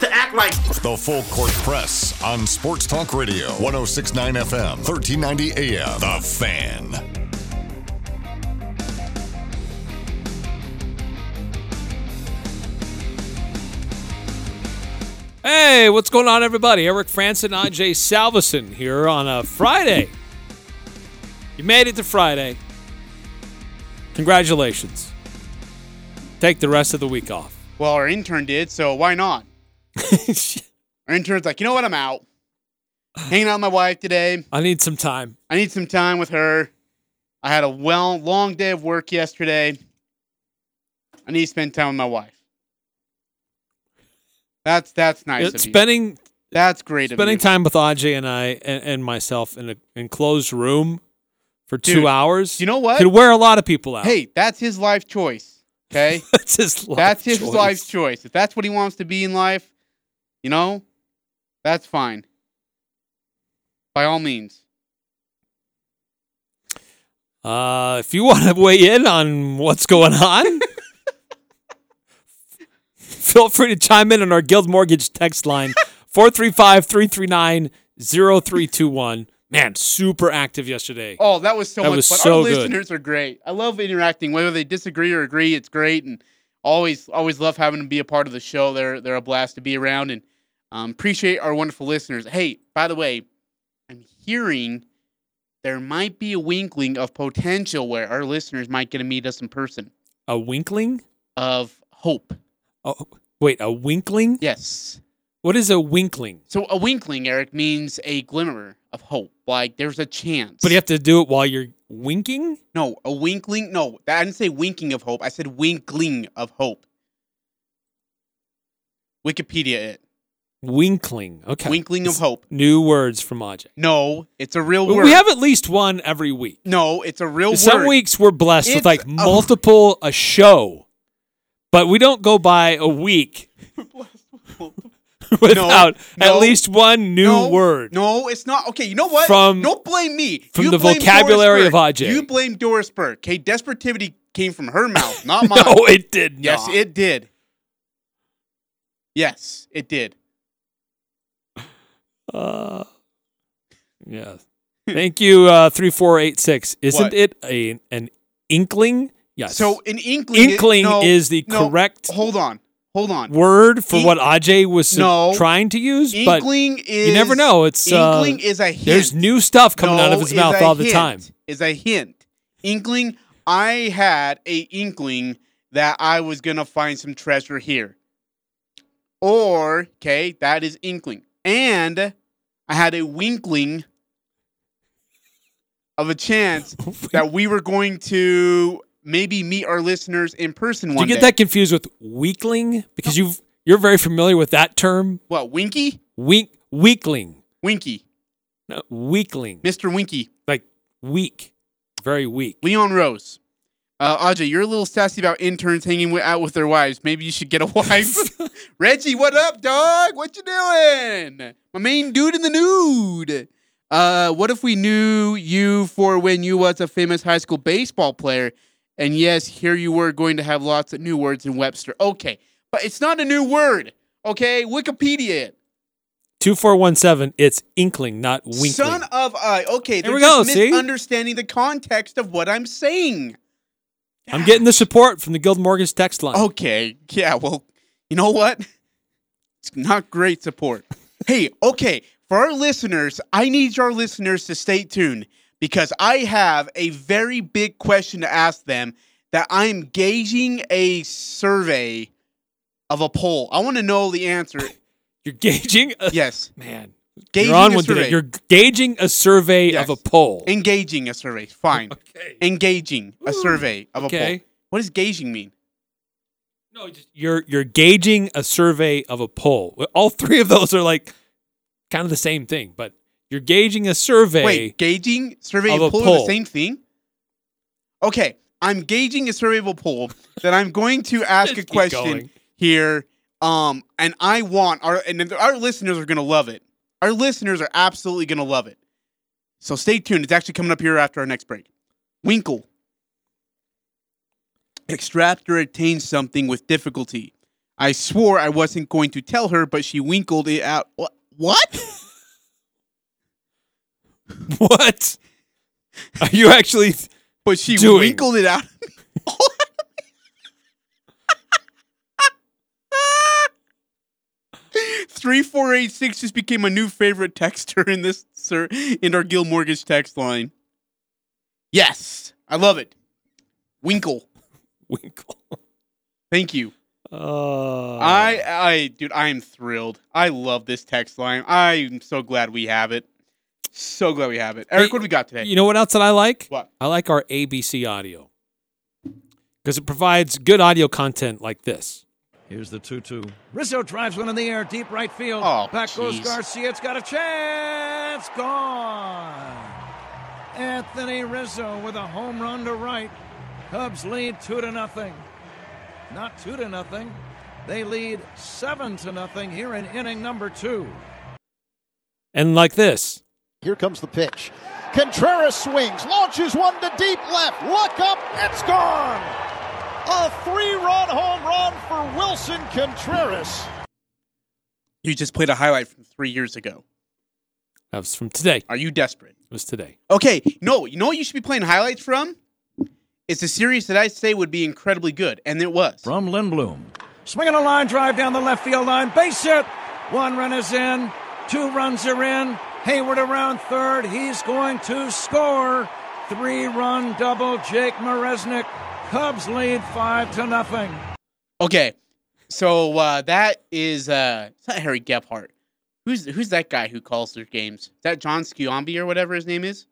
to act like The Full Court Press on Sports Talk Radio, 1069 FM, 1390 AM. The Fan. Hey, what's going on, everybody? Eric Frandsen, Ajay Salvesen here on a Friday. You made it to Friday. Congratulations. Take the rest of the week off. Well, our intern did, so why not? Our intern's like, you know what? I'm out. Hanging out with my wife today. I need some time. I need some time with her. I had a well long day of work yesterday. I need to spend time with my wife. That's that's nice It's of you. spending That's great spending time with Ajay and I and, and myself in an enclosed room for two Dude, hours. you know what? Could wear a lot of people out. Hey, that's his life choice. Okay, that's his life that's his choice. life choice. If that's what he wants to be in life, you know, that's fine. By all means. Uh, if you want to weigh in on what's going on, feel free to chime in on our Guild Mortgage text line 435 339 0321. Man, super active yesterday. Oh, that was so That much was fun. so Our good. listeners are great. I love interacting, whether they disagree or agree. It's great, and always, always love having them be a part of the show. They're they're a blast to be around, and um, appreciate our wonderful listeners. Hey, by the way, I'm hearing there might be a winkling of potential where our listeners might get to meet us in person. A winkling? Of hope, Oh, wait, a winkling? yes. What is a winkling? So a winkling, Eric, means a glimmer of hope. Like there's a chance. But you have to do it while you're winking? No, a winkling. No, I didn't say winking of hope. I said winkling of hope. Wikipedia it. Winkling. Okay. Winkling of hope. New words from Ajay. No, it's a real word. We have at least one every week. no, it's a real word. Some word. weeks we're blessed It's with like a- multiple a show, but we don't go by a week without no, at least one new no, word. No, it's not. Okay, you know what? From- don't blame me. from the blame vocabulary Doris of. Ajay. You blame Doris Burke. Okay, desperativity came from her mouth, not mine. No, it did not. yes, it did. Yes, it did. Uh, yeah. Thank you, uh, three four eight six. Isn't What? it a an inkling? Yes. So an inkling. Inkling no, is the no, correct Hold on. Hold on. word for Ink- what Ajay was No. trying to use, but Inkling is you never know. It's uh, inkling is a hint. there's new stuff coming out of No, his is mouth a all the hint. time. Is a hint. Inkling. I had a inkling that I was gonna find some treasure here. Or okay, that is inkling, and I had a winkling of a chance oh that we were going to maybe meet our listeners in person Do you get day. that confused with weakling? Because you've you're very familiar with that term. What Winky? Wink weakling. Winky, No, weakling. Mr. Winky. Like weak. Very weak. Leon Rose. Uh, Audrey, you're a little sassy about interns hanging wi- out with their wives. Maybe you should get a wife. Reggie, what up, dog? What you doing? My main dude in the nude. Uh, what if we knew you for when you was a famous high school baseball player? And yes, here you were going to have lots of new words in Webster. Okay, but it's not a new word. Okay, Wikipedia it. 2417, it's inkling, not winkling. Son of a. Okay, they're we just go, see? misunderstanding the context of what I'm saying. I'm getting the support from the Guild Mortgage text line. Okay. Yeah. Well, you know what? It's not great support. hey, okay. For our listeners, I need your listeners to stay tuned because I have a very big question to ask them that I'm gauging a survey of a poll. I want to know the answer. You're gauging a, Yes. man. Gauging You're on a one today. You're gauging a survey Yes. of a poll. Engaging a survey. Fine. Okay. Engaging a survey of a Okay. poll. What does gauging mean? No, just you're you're gauging a survey of a poll. All three of those are like kind of the same thing, but You're gauging a survey. Wait, gauging survey Of a poll, are poll. the same thing? Okay, I'm gauging a surveyable poll that I'm going to ask a Keep question going. here. Um, and I want our and our listeners are gonna love it. Our listeners are absolutely gonna love it. So stay tuned. It's actually coming up here after our next break. Winkle. Extract Extractor attained something with difficulty. I swore I wasn't going to tell her, but she winkled it out. What? What? What? Are you actually? But she Doing. winkled it out. Three four eight six just became a new favorite texter in this sir in our Guild Mortgage text line. Yes, I love it. Winkle, Winkle. thank you. Uh, I, I, dude, I am thrilled. I love this text line. I'm so glad we have it. So glad we have it. Eric, Hey, what do we got today? You know what else that I like? What? I like our ABC audio because it provides good audio content like this. Here's the 2 2. Rizzo drives one in the air, deep right field. Oh, Back goes. Garcia. It's got a chance. Gone. Anthony Rizzo with a home run to right. Cubs lead 2 to nothing. Not 2 to nothing. They lead 7 to nothing here in inning number 2. And like this. Here comes the pitch. Contreras swings, launches one to deep left. Look up, it's gone. A three run home run for Willson Contreras. You just played a highlight from three years ago. That was from today. Are you desperate? It was today. Okay, no, you know what you should be playing highlights from? It's a series that I say would be incredibly good, and it was. From Lindblom. Swinging a line drive down the left field line. Base hit. One run is in. Two runs are in. Heyward around third. He's going to score. Three run double. Jake Marisnick. Cubs lead five to nothing. Okay, so uh, that is uh, it's not Harry Gephardt. Who's who's that guy who calls their games? Is that John Sciambi or whatever his name is?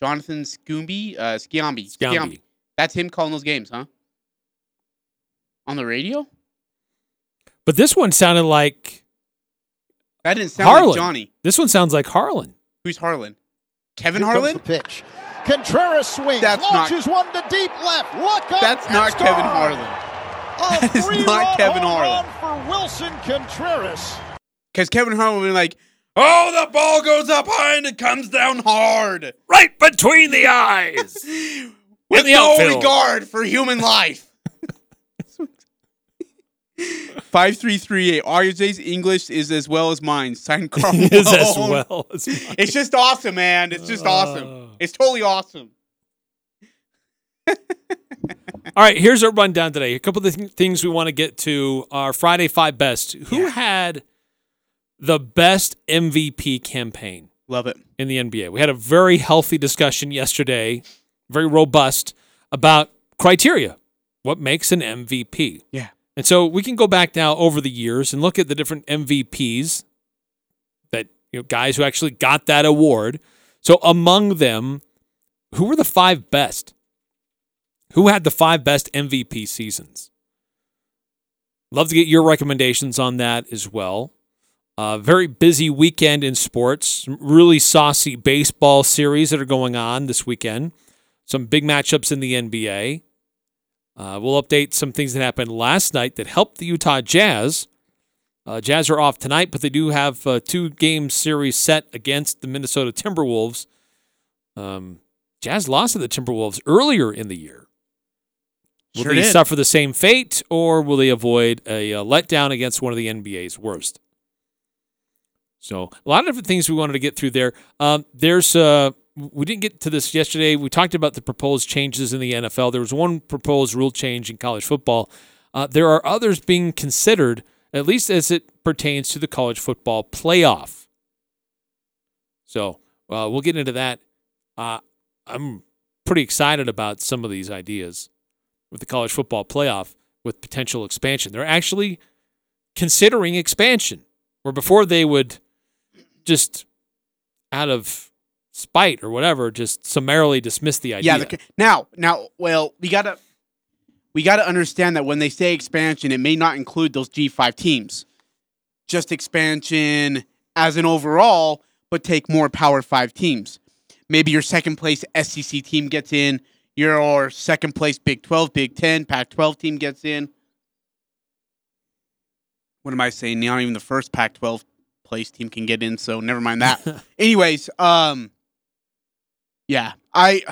Jonathan Scoomby, uh, Sciambi. Sciambi. That's him calling those games, huh? On the radio? But this one sounded like That didn't sound Harlan. like Johnny. This one sounds like Harlan. Who's Harlan? Kevin Here comes Harlan? the pitch. Contreras swings, That's not- launches one to deep left. Look up, That's not it's Kevin gone. Harlan. A That is not three-run Kevin Harlan. run for Willson Contreras. Because Kevin Harlan would be like, oh, the ball goes up high and it comes down hard. Right between the eyes. With the no outfield. regard for human life. 5338. Ajay's English is as well as mine. Signed Carl. is as well as mine. It's just awesome, man. It's just awesome. Oh. It's totally awesome. All right, here's our rundown today. A couple of th- things we want to get to. Our Friday Five Best. Who had the best MVP campaign Love it. in the NBA? We had a very healthy discussion yesterday, very robust, about criteria. What makes an MVP? Yeah. And so we can go back now over the years and look at the different MVPs that you know guys who actually got that award. So among them, who were the five best? Who had the five best MVP seasons? Love to get your recommendations on that as well. Uh, very busy weekend in sports. Really saucy baseball series that are going on this weekend. Some big matchups in the NBA. Uh, we'll update some things that happened last night that helped the Utah Jazz. Uh, Jazz are off tonight, but they do have a two game series set against the Minnesota Timberwolves. Um, Jazz lost to the Timberwolves earlier in the year. Will Sure they did. suffer the same fate, or will they avoid a, uh letdown against one of the NBA's worst? So a lot of different things we wanted to get through there. Um, there's uh, we didn't get to this yesterday. We talked about the proposed changes in the NFL. There was one proposed rule change in college football. Uh, there are others being considered, at least as it pertains to the college football playoff. So uh, we'll get into that. Uh, I'm pretty excited about some of these ideas with the college football playoff with potential expansion. They're actually considering expansion, where before they would just out of spite or whatever, just summarily dismiss the idea. Yeah. The, now, now, well, we gotta we gotta understand that when they say expansion, it may not include those G five teams. Just expansion as an overall, but take more Power Five teams. Maybe your second place SEC team gets in, your second place Big 12, Big 10, Pac 12 team gets in. What am I saying? Not even the first Pac 12 place team can get in, so never mind that. Anyways, um, yeah, I,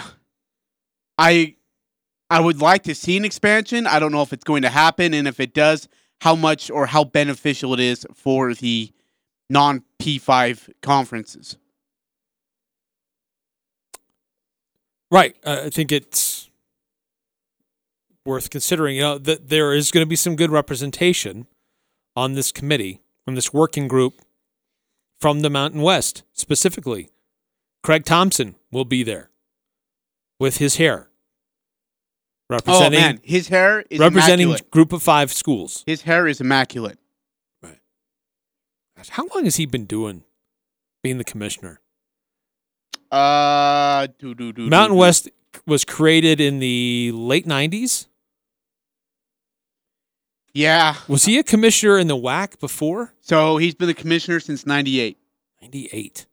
I, I would like to see an expansion. I don't know if it's going to happen, and if it does, how much or how beneficial it is for the non P5 conferences. Right. Uh, I think it's worth considering. You know that there is going to be some good representation on this committee from this working group from the Mountain West specifically. Craig Thompson will be there with his hair Oh representing man, his hair is representing immaculate. group of five schools. His hair is immaculate. Right. How long has he been doing being the commissioner? Uh, do, do, do, Mountain. West was created in the late '90s. Yeah. Was he a commissioner in the WAC before? So he's been the commissioner since '98. 98.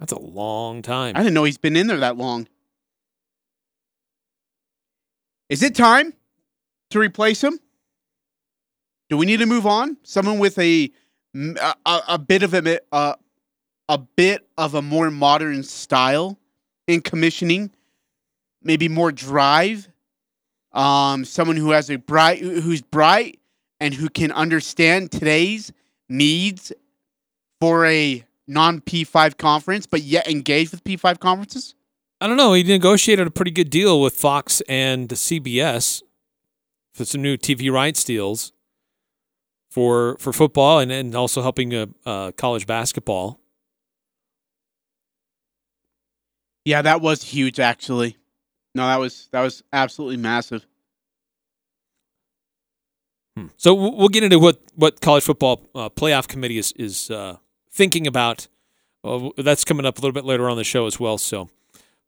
That's a long time. I didn't know he's been in there that long. Is it time to replace him? Do we need to move on? Someone with a a, a, bit of a a bit of a more modern style in commissioning, maybe more drive. Um, someone who has a bright, who's bright, and who can understand today's needs for a non P5 conference, but yet engage with P5 conferences? I don't know. He negotiated a pretty good deal with Fox and CBS for some new TV rights deals for for football and, and also helping uh, uh, college basketball. Yeah, that was huge actually. No, that was that was absolutely massive. So we'll we'll get into what what college football uh, playoff committee is is uh, thinking about. Uh, that's coming up a little bit later on the show as well. So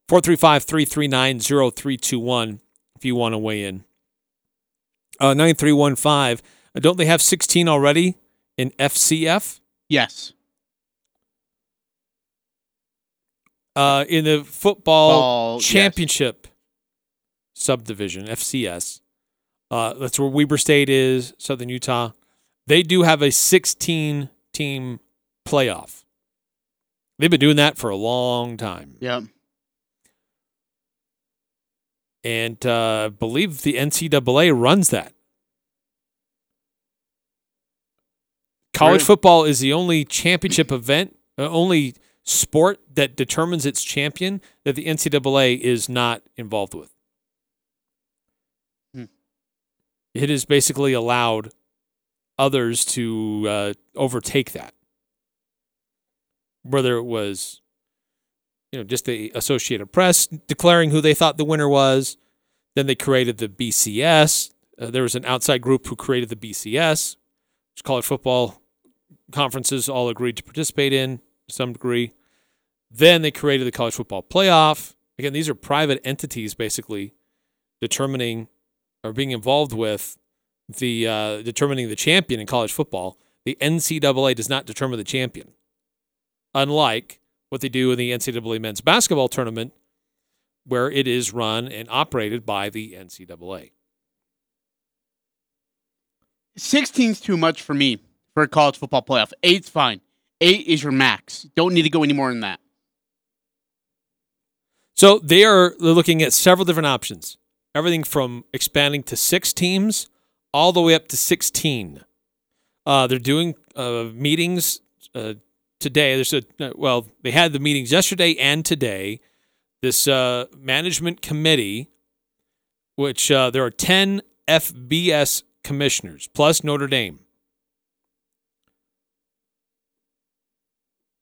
435-339-0321 if you want to weigh in. Uh, 9315. Uh, don't they have 16 already in FCF? Yes. Uh, in the football Ball, yes. championship subdivision, FCS. Uh, that's where Weber State is, Southern Utah. They do have a 16 team playoff. They've been doing that for a long time. Yeah. And uh, I believe the NCAA runs that. College Really? football is the only championship event, uh, only sport that determines its champion that the NCAA is not involved with. Hmm. It has basically allowed others to uh, overtake that. Whether it was, you know, just the Associated Press declaring who they thought the winner was, then they created the BCS. Uh, there was an outside group who created the BCS, which college football conferences all agreed to participate in to some degree. Then they created the college football playoff. Again, these are private entities basically determining or being involved with the uh, determining the champion in college football. The NCAA does not determine the champion, unlike what they do in the NCAA men's basketball tournament, where it is run and operated by the NCAA. 16's too much for me for a college football playoff. Eight's fine. Eight is your max. Don't need to go any more than that. So they are looking at several different options. Everything from expanding to six teams all the way up to 16. Uh, they're doing uh, meetings uh, today. There's a uh, well, they had the meetings yesterday and today. This uh, management committee, which uh, there are 10 FBS commissioners plus Notre Dame.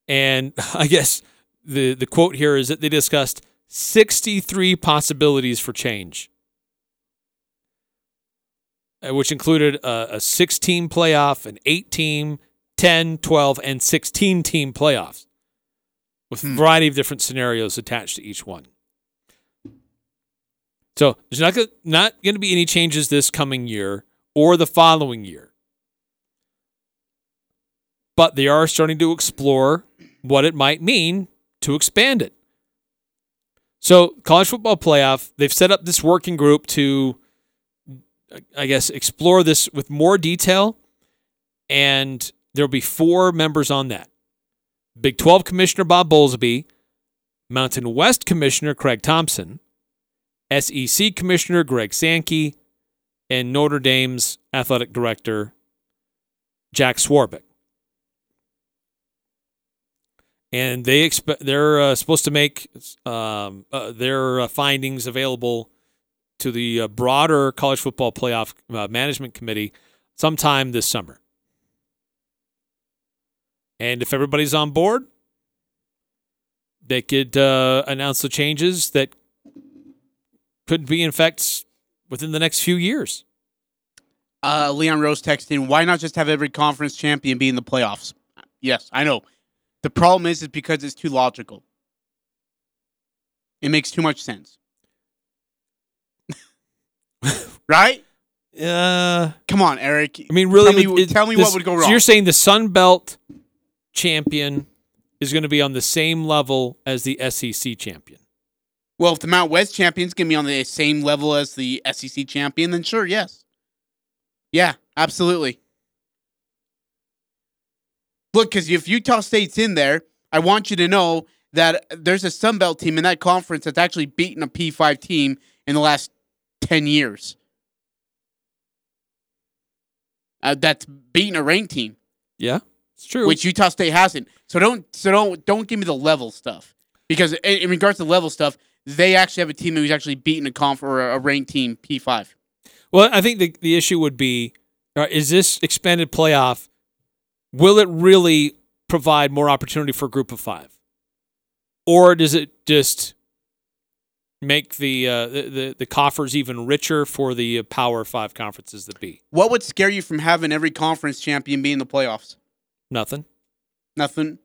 And I guess the the quote here is that they discussed 63 possibilities for change, uh, which included a, a 6 team playoff, an 8 team, 10, 12, and 16 team playoffs with a variety of different scenarios attached to each one. So there's not, not going to be any changes this coming year or the following year. But they are starting to explore what it might mean to expand it. So, college football playoff, they've set up this working group to, I guess, explore this with more detail. And there'll be four members on that Big 12 Commissioner Bob Bowlesby, Mountain West Commissioner Craig Thompson, SEC Commissioner Greg Sankey, and Notre Dame's Athletic Director Jack Swarbrick. And they expect they're uh, supposed to make um, uh, their uh, findings available to the uh, broader college football playoff uh, management committee sometime this summer. And if everybody's on board, they could uh, announce the changes that could be in effect within the next few years. Uh, Leon Rose texting, why not just have every conference champion be in the playoffs? Yes, I know. The problem is, is because it's too logical. It makes too much sense. right? Uh, Come on, Eric. I mean, really, tell me, it- tell me this- what would go So wrong. you're saying the Sun Belt champion is going to be on the same level as the SEC champion? well, if the Mount West champion's going to be on the same level as the SEC champion, then sure, yes. Yeah, absolutely. Look, because if Utah State's in there, I want you to know that there's a Sun Belt team in that conference that's actually beaten a P5 team in the last 10 years. Uh, that's beaten a ranked team, Yeah, it's true. which Utah State hasn't. So don't so don't don't give me the level stuff because in, in regards to level stuff, they actually have a team who's actually beaten a conf or a ranked team P5. well, I think the the issue would be: uh, is this expanded playoff? Will it really provide more opportunity for a group of five, or does it just make the uh, the, the the coffers even richer for the uh, Power Five conferences that be? What would scare you from having every conference champion be in the playoffs? Nothing. Nothing.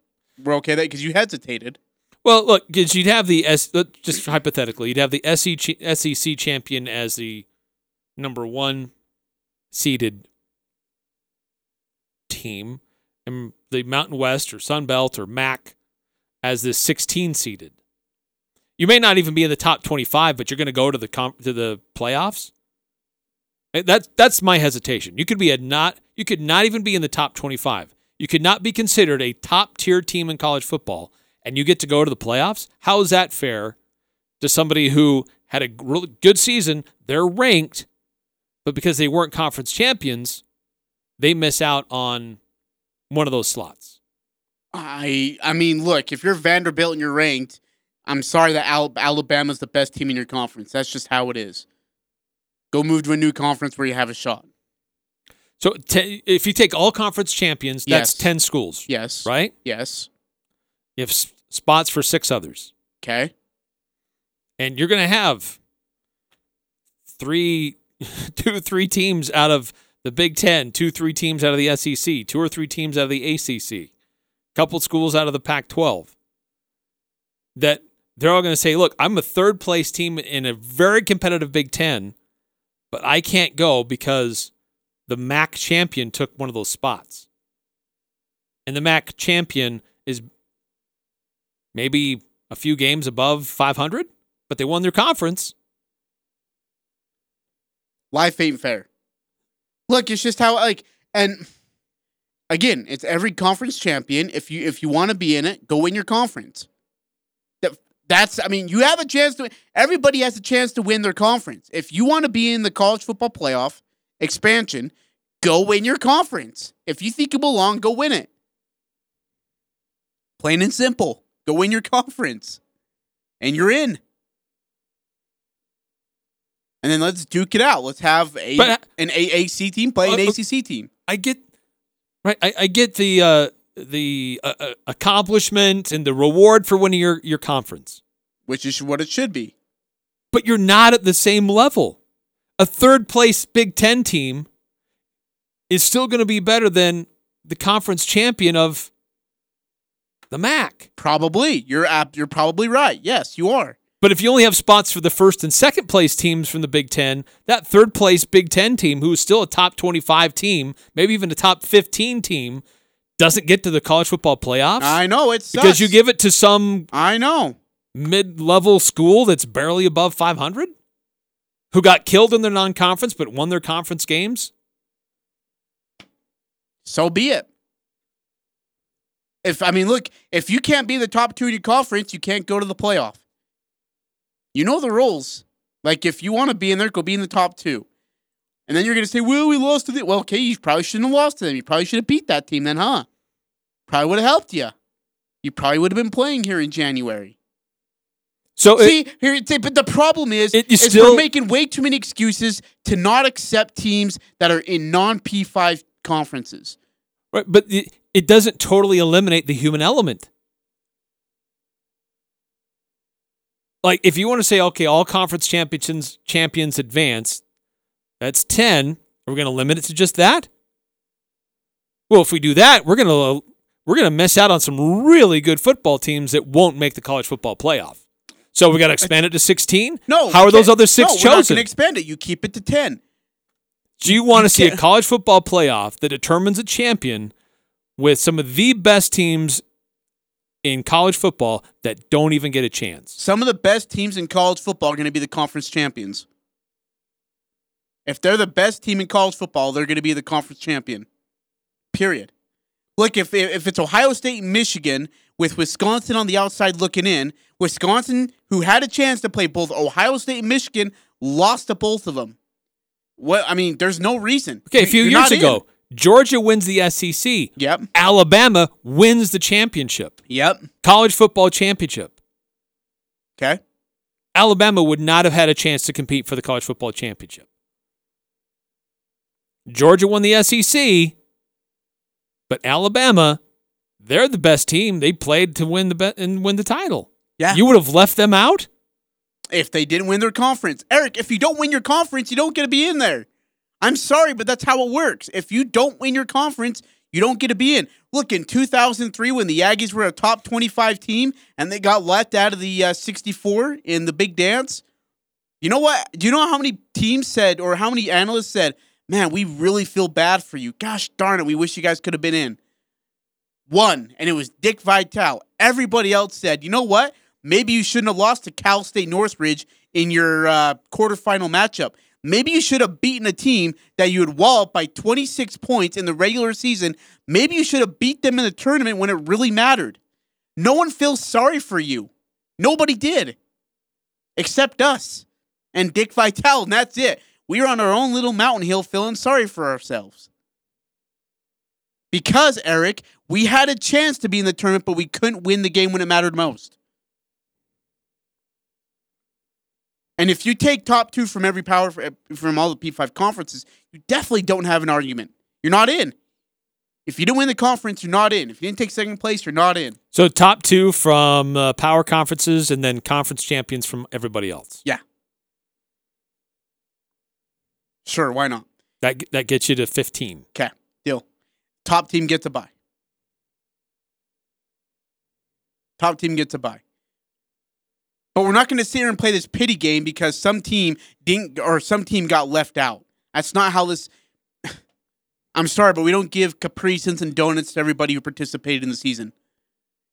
We're okay that because you hesitated. Well, look, because you'd have the S, just hypothetically, you'd have the SEC, SEC champion as the number one seeded team, and the Mountain West or Sun Belt or MAC as the 16 seeded. You may not even be in the top 25, but you're going to go to the comp- to the playoffs. Eh, That's that's my hesitation. You could be a not you could not even be in the top 25. You could not be considered a top tier team in college football, and you get to go to the playoffs. How is that fair to somebody who had a really good season? They're ranked, but because they weren't conference champions, they miss out on one of those slots. I I mean, look, if you're Vanderbilt and you're ranked, I'm sorry that Al- Alabama's the best team in your conference. That's just how it is. Go move to a new conference where you have a shot. So if you take all conference champions, that's Yes. 10 schools, Yes. right? Yes. You have s- spots for six others. Okay. and you're going to have three, two, three teams out of the Big Ten, two, three teams out of the SEC, two or three teams out of the ACC, a couple schools out of the Pac-12. That they're all going to say, "Look, I'm a third place team in a very competitive Big Ten, but I can't go because the MAC champion took one of those spots." And the MAC champion is maybe a few games above 500 but they won their conference. Life ain't fair. Look, it's just how like and again, it's every conference champion. If you if you want to be in it, go win your conference. That that's I mean, you have a chance to everybody has a chance to win their conference. If you want to be in the college football playoff expansion, go win your conference. If you think you belong, go win it. Plain and simple. Go win your conference. And you're in. And then let's duke it out. Let's have a But- an AAC team play an Uh, uh, ACC team. I get right. I, I get the uh, the uh, uh, accomplishment and the reward for winning your your conference, which is what it should be. but you're not at the same level. A third place Big Ten team is still going to be better than the conference champion of the MAC. Probably. You're you're probably right. Yes, you are. But if you only have spots for the first and second place teams from the Big Ten, that third place Big Ten team, who is still a top 25 team, maybe even a top 15 team, doesn't get to the college football playoffs I know it's because you give it to some I know. mid-level school that's barely above 500 who got killed in their non-conference but won their conference games So be it. If I mean, look, if you can't be the top two in your conference, you can't go to the playoff. You know the rules. Like if you want to be in there, go be in the top two. And then you're gonna say, "Well, we lost to the." Well, okay, you probably shouldn't have lost to them. You probably should have beat that team then, huh? Probably would have helped you. You probably would have been playing here in January. So it- See, here, but the problem is, It- is still- we're making way too many excuses to not accept teams that are in non P5 conferences. Right, but it, it doesn't totally eliminate the human element. Like if you want to say, okay, all conference champions champions advance, that's ten. Are we going to limit it to just that? Well, if we do that, we're going to we're going to miss out on some really good football teams that won't make the college football playoff. So we got to expand it to sixteen. No, how are those other six no, We're not chosen? going to expand it. You keep it to ten. Do you want to see a college football playoff that determines a champion with some of the best teams in college football that don't even get a chance? Some of the best teams in college football are going to be the conference champions. If they're the best team in college football, they're going to be the conference champion. Period. Look, if if it's Ohio State and Michigan with Wisconsin on the outside looking in, Wisconsin, who had a chance to play both Ohio State and Michigan, lost to both of them. What I mean, there's no reason. Okay, a few You're years not in. ago, Georgia wins the SEC. Yep. Alabama wins the championship, Yep. college football championship. Okay. Alabama would not have had a chance to compete for the college football championship. Georgia won the SEC, but Alabama, they're the best team. They played to win the be- and win the title. Yeah. You would have left them out? if they didn't win their conference. Eric, if you don't win your conference, you don't get to be in there. I'm sorry, but that's how it works. If you don't win your conference, you don't get to be in. Look, in 2003, when the Aggies were a top 25 team and they got left out of the uh, 64 in the big dance, you know what? Do you know how many teams said or how many analysts said, man, we really feel bad for you. Gosh darn it, we wish you guys could have been in. One, and it was Dick Vitale. Everybody else said, you know what? Maybe you shouldn't have lost to Cal State Northridge in your uh, quarterfinal matchup. Maybe you should have beaten a team that you had walloped by 26 points in the regular season. Maybe you should have beat them in the tournament when it really mattered. No one feels sorry for you. Nobody did, except us and Dick Vitale, and that's it. We are on our own little mountain hill feeling sorry for ourselves. Because, Eric, we had a chance to be in the tournament, but we couldn't win the game when it mattered most. And if you take top two from every power from all the P5 conferences, you definitely don't have an argument. You're not in. If you didn't win the conference, you're not in. If you didn't take second place, you're not in. So top two from uh, power conferences and then conference champions from everybody else. Yeah. Sure, why not? That that gets you to 15. Okay, deal. Top team gets a bye. Top team gets a bye. But we're not going to sit here and play this pity game because some team didn't or some team got left out. That's not how this. I'm sorry, but we don't give Capri Suns and donuts to everybody who participated in the season.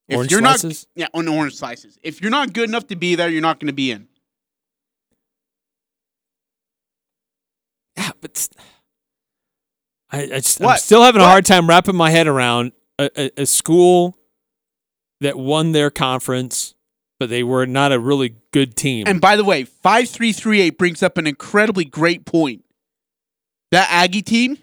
If Orange you're slices? not, yeah, on orange slices. If you're not good enough to be there, you're not going to be in. Yeah, but I, I just, I'm still having a hard time wrapping my head around a, a, a school that won their conference, but they were not a really good team. And by the way, 5338 brings up an incredibly great point. That Aggie team,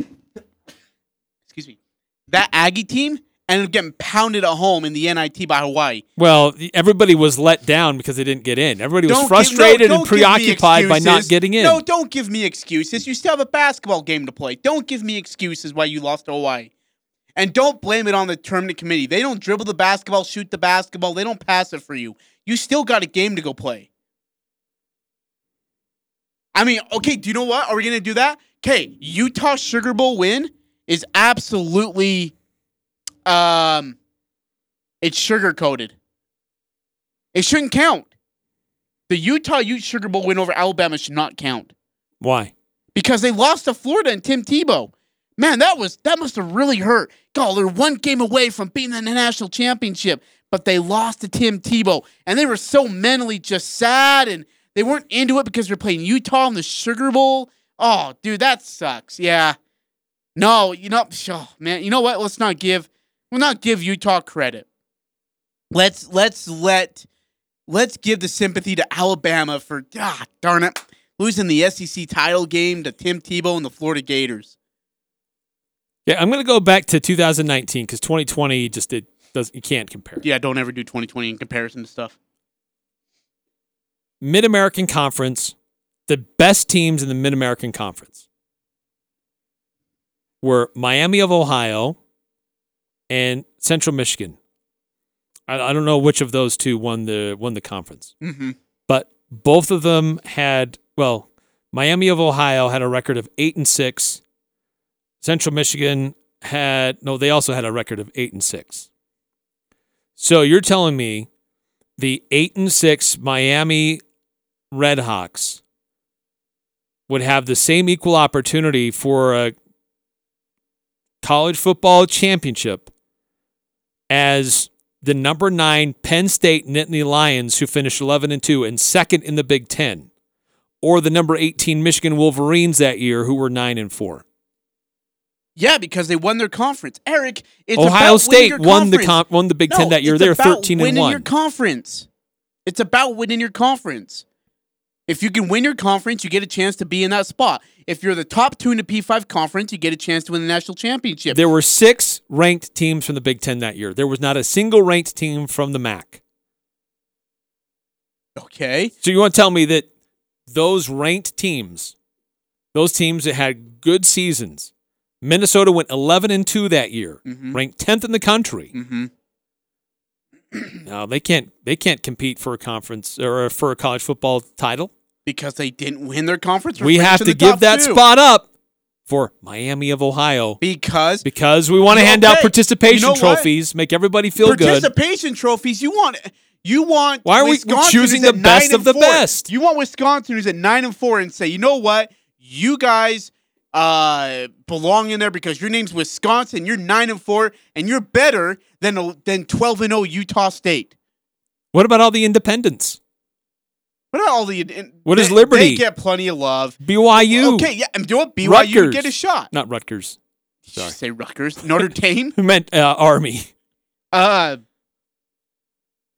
excuse me, that Aggie team ended up getting pounded at home in the NIT by Hawaii. well, everybody was let down because they didn't get in. Everybody was Don't give- frustrated no, and give preoccupied by not getting in. No, don't give me excuses. You still have a basketball game to play. Don't give me excuses why you lost to Hawaii. And don't blame it on the tournament committee. They don't dribble the basketball, shoot the basketball. They don't pass it for you. You still got a game to go play. I mean, okay, do you know what? Are we going to do that? Okay, Utah Sugar Bowl win is absolutely um it's sugar coated. It shouldn't count. The Utah Ute Sugar Bowl win over Alabama should not count Why? because they lost to Florida and Tim Tebow. Man, that was that must have really hurt. God, they're one game away from being in the national championship, but they lost to Tim Tebow, and they were so mentally just sad, and they weren't into it because they're playing Utah in the Sugar Bowl. Oh, dude, that sucks. Yeah. No, you know, oh, man, you know what? Let's not give we'll not give Utah credit. Let's let's let let's give the sympathy to Alabama for ah darn it losing the SEC title game to Tim Tebow and the Florida Gators. Yeah, I'm going to go back to 2019 because 2020 just it does you can't compare. Yeah, don't ever do 2020 in comparison to stuff. Mid American Conference, the best teams in the Mid American Conference were Miami of Ohio and Central Michigan. I, I don't know which of those two won the won the conference, Mm-hmm. but both of them had well, Miami of Ohio had a record of eight and six. Central Michigan had no, they also had a record of eight and six. So you're telling me the eight and six Miami Redhawks would have the same equal opportunity for a college football championship as the number nine Penn State Nittany Lions, who finished 11 and 2 and second in the Big Ten, or the number 18 Michigan Wolverines that year, who were 9 and 4. Yeah, because they won their conference. Eric, it's Ohio about winning State won the con- won the Big No, Ten that year. They were about 13 and winning 1. your conference. It's about winning your conference. If you can win your conference, you get a chance to be in that spot. If you're the top two in the P5 conference, you get a chance to win the national championship. There were six ranked teams from the Big Ten that year. There was not a single ranked team from the MAC. okay. So you want to tell me that those ranked teams, those teams that had good seasons, Minnesota went 11 and 2 that year, Mhm. ranked 10th in the country. Mm-hmm. No, they can't they can't compete for a conference or for a college football title. Because they didn't win their conference. We have to give that two. spot up for Miami of Ohio Because because we want to hand out participation You know what? trophies, make everybody feel good. participation trophies. You want you want Why are we- Wisconsin choosing the best of the four. best? You want Wisconsin who's at nine and four and say, you know what, you guys uh belong in there because your name's Wisconsin. You're nine and four, and you're better than than twelve and zero Utah State. What about all the independents? What about all the? What is they- Liberty? They get plenty of love. BYU. Okay, yeah, and do it. BYU Rutgers. get a shot. Not Rutgers. Sorry. say Rutgers, Notre Dame. Who meant uh, Army? Uh,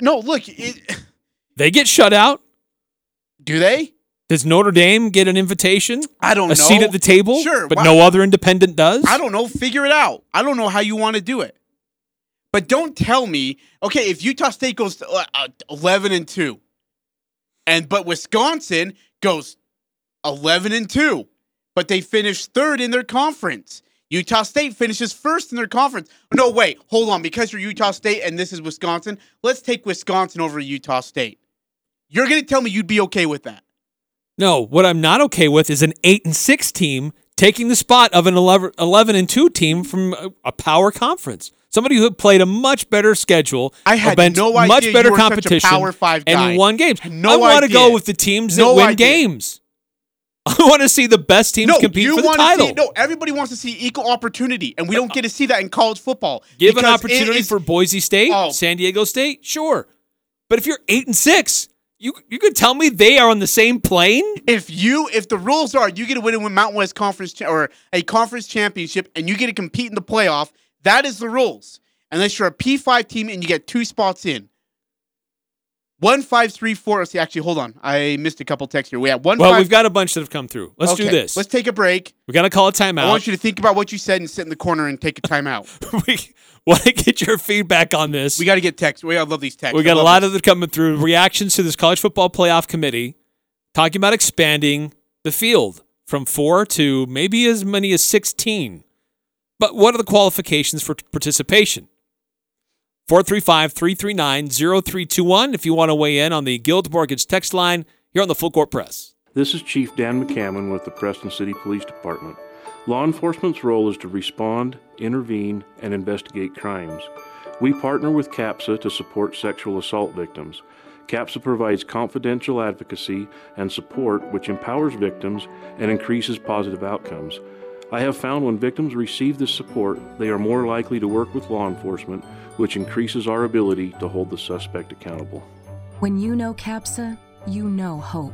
no. Look, it, They get shut out. do they? Does Notre Dame get an invitation? I don't know. a know. seat at the table? Sure, But why- no other independent does? I don't know. Figure it out. I don't know how you want to do it. But don't tell me, okay, if Utah State goes to, uh, uh, 11 and 2, and but Wisconsin goes 11 and 2, but they finish third in their conference. Utah State finishes first in their conference. No, wait, hold on. Because you're Utah State and this is Wisconsin, let's take Wisconsin over Utah State. You're going to tell me you'd be okay with that. No, what I'm not okay with is an 8 and 6 team taking the spot of an 11, 11 and 2 team from a, a power conference. Somebody who played a much better schedule, I had no idea much better were such a competition, Power Five guy. and won games. No I want to go with the teams that No win idea. games. I want to see the best teams compete you for the title. See, no, everybody wants to see equal opportunity, and we don't get to see that in college football. Give an opportunity is- for Boise State, Oh. San Diego State, sure. But if you're eight and six, you you could tell me they are on the same plane. if you if the rules are you get to win a win Mountain West Conference cha- or a conference championship, and you get to compete in the playoff. That is the rules. Unless you're a P5 team and you get two spots in. One five three four. Let's see. Actually, hold on. I missed a couple texts here. We have one. Well, five, we've got a bunch that have come through. Let's do this. Let's take a break. we got to call a timeout. I want you to think about what you said and sit in the corner and take a timeout. we want to get your feedback on this. we got to get texts. We I love these texts. We got a lot this. of them coming through. Reactions to this college football playoff committee talking about expanding the field from four to maybe as many as 16. But what are the qualifications for participation? 435 339 0321 if you want to weigh in on the Guild Mortgage text line here on the Full Court Press. This is Chief Dan McCammon with the Preston City Police Department. Law enforcement's role is to respond, intervene, and investigate crimes. We partner with CAPSA to support sexual assault victims. CAPSA provides confidential advocacy and support which empowers victims and increases positive outcomes. I have found when victims receive this support, they are more likely to work with law enforcement, which increases our ability to hold the suspect accountable. When you know CAPSA, you know hope.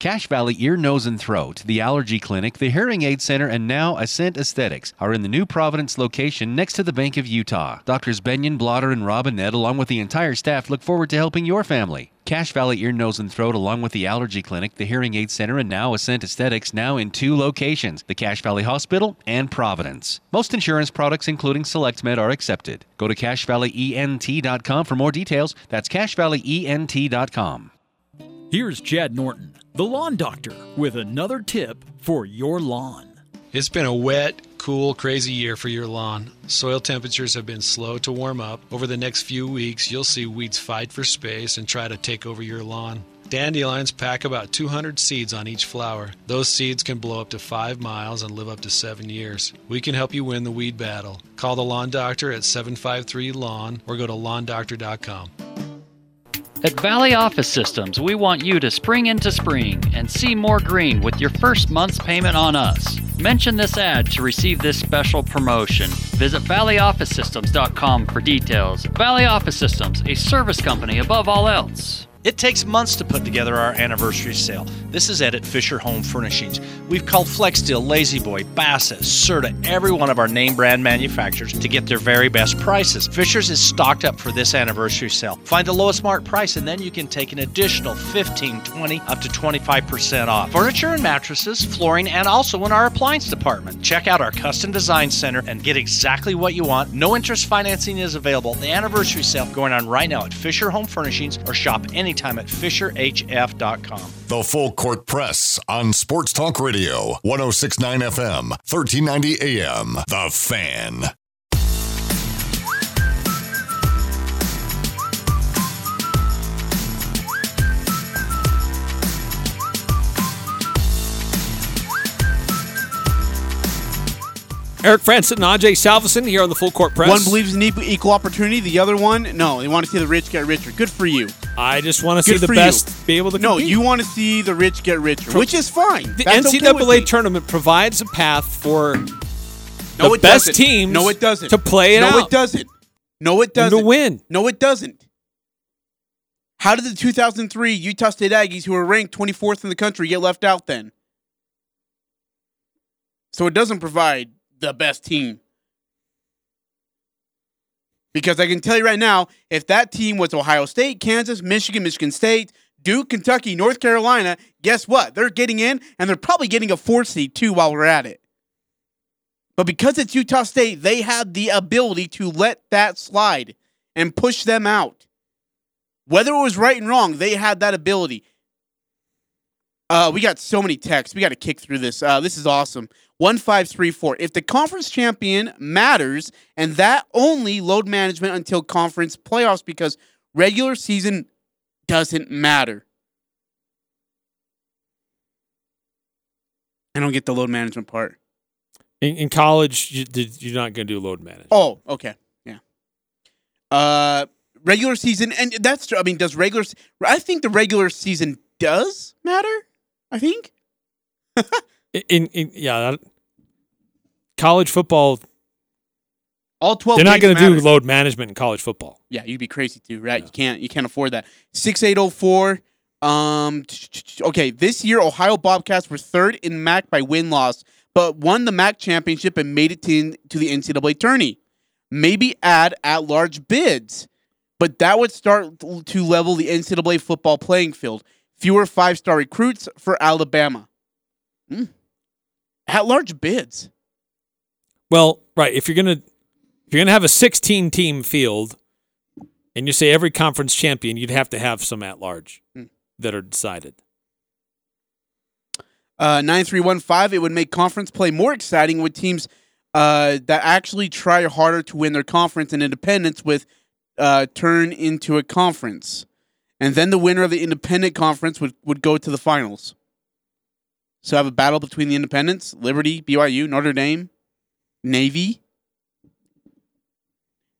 Cache Valley Ear, Nose, and Throat, the Allergy Clinic, the Hearing Aid Center, and now Ascent Aesthetics are in the new Providence location next to the Bank of Utah. Doctors Benyon, Blotter, and Robinette, along with the entire staff, look forward to helping your family. Cache Valley Ear, Nose, and Throat, along with the Allergy Clinic, the Hearing Aid Center, and now Ascent Aesthetics, now in two locations the Cache Valley Hospital and Providence. Most insurance products, including SelectMed, are accepted. Go to CacheValleyENT.com for more details. That's CacheValleyENT.com. Here's Chad Norton, the lawn doctor, with another tip for your lawn. It's been a wet, cool, crazy year for your lawn. Soil temperatures have been slow to warm up. Over the next few weeks, you'll see weeds fight for space and try to take over your lawn. Dandelions pack about 200 seeds on each flower. Those seeds can blow up to 5 miles and live up to 7 years. We can help you win the weed battle. Call the lawn doctor at 753 Lawn or go to lawndoctor.com. At Valley Office Systems, we want you to spring into spring and see more green with your first month's payment on us. Mention this ad to receive this special promotion. Visit valleyofficesystems.com for details. Valley Office Systems, a service company above all else. It takes months to put together our anniversary sale. This is Ed at Fisher Home Furnishings. We've called Flexsteel, La-Z-Boy, Bassett, Serta, every one of our name brand manufacturers to get their very best prices. Fisher's is stocked up for this anniversary sale. Find the lowest mark price and then you can take an additional 15, 20, up to 25% off. Furniture and mattresses, flooring, and also in our appliance department. Check out our custom design center and get exactly what you want. No interest financing is available. The anniversary sale going on right now at Fisher Home Furnishings or shop anytime at fisherhf.com. The Full Court Press on Sports Talk Radio, 1069 FM, 1390 AM. The Fan. Eric Frandsen and Ajay Salvesen here on the Full Court Press. One believes in equal, opportunity. The other one, no, they want to see the rich get richer. Good for you. I just want to Good see the best you. be able to No, compete. you want to see the rich get richer, Pro- which is fine. The That's NCAA me. tournament provides a path for No, the best doesn't. teams No, it doesn't. to play it no, out. it doesn't. No, it doesn't. to win. No, it doesn't. How did the 2003 Utah State Aggies, who were ranked 24th in the country, get left out then? So it doesn't provide the best team. Because I can tell you right now, if that team was Ohio State, Kansas, Michigan, Michigan State, Duke, Kentucky, North Carolina, guess what? They're getting in, and they're probably getting a four seed too while we're at it. But because it's Utah State, they had the ability to let that slide and push them out. Whether it was right and wrong, they had that ability. Uh, we got so many texts. We got to kick through this. Uh, this is awesome. 1534. If the conference champion matters, and that only load management until conference playoffs because regular season doesn't matter. I don't get the load management part. In, in college, you, did- you're not going to do load management. Oh, okay. Yeah. Uh regular season and that's true. I mean, does regular I think the regular season does matter? I think. In, in yeah, that, college football. All 12 They're not going to do load management in college football. Yeah, you'd be crazy too, right? You can't you can't afford that. 6804 um okay, this year Ohio Bobcats were third in MAC by win loss, but won the MAC championship and made it to, to the NCAA tourney. Maybe add at large bids, but that would start to level the NCAA football playing field. Fewer five star recruits for Alabama. Hmm. At large bids. Well, right. If you're gonna if you're gonna have a 16 team field, and you say every conference champion, you'd have to have some at large Hmm. that are decided. Uh, 9315, it would make conference play more exciting with teams uh, that actually try harder to win their conference and independence with uh, turn into a conference. And then the winner of the independent conference would, would go to the finals. So have a battle between the independents, Liberty, BYU, Notre Dame, Navy.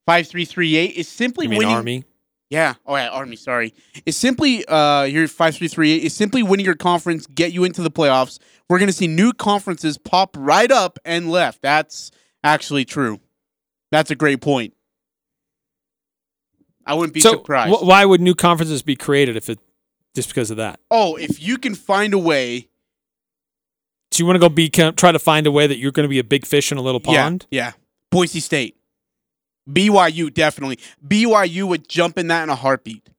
5338 is simply You mean winning. Army? Yeah. Oh yeah, Army. Sorry. It's simply uh three three. is simply winning your conference get you into the playoffs. We're gonna see new conferences pop right up and left. That's actually true. That's a great point. I wouldn't be so surprised. wh- why would new conferences be created if it just because of that? oh, if you can find a way. So you want to go be try to find a way that you're going to be a big fish in a little pond? Yeah. Yeah. Boise State. BYU definitely. BYU would jump in that in a heartbeat.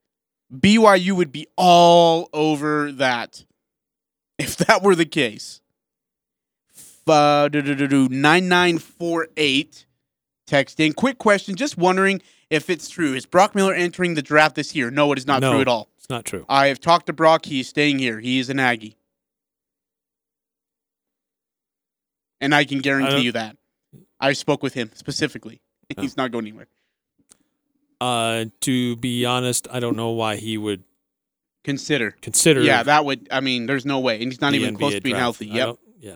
BYU would be all over that if that were the case. Uh, do, do, do, do, 9948 text in. Quick question. Just wondering if it's true. Is Brock Miller entering the draft this year? No, it is not No, true at all. It's not true. I have talked to Brock. He is staying here. He is an Aggie. And I can guarantee don't- you that. I spoke with him specifically. Oh. He's not going anywhere. Uh, to be honest, I don't know why he would Consider. consider. Yeah, that would. I mean, there's no way, and he's not even close to being draft. healthy. Yep. Yeah.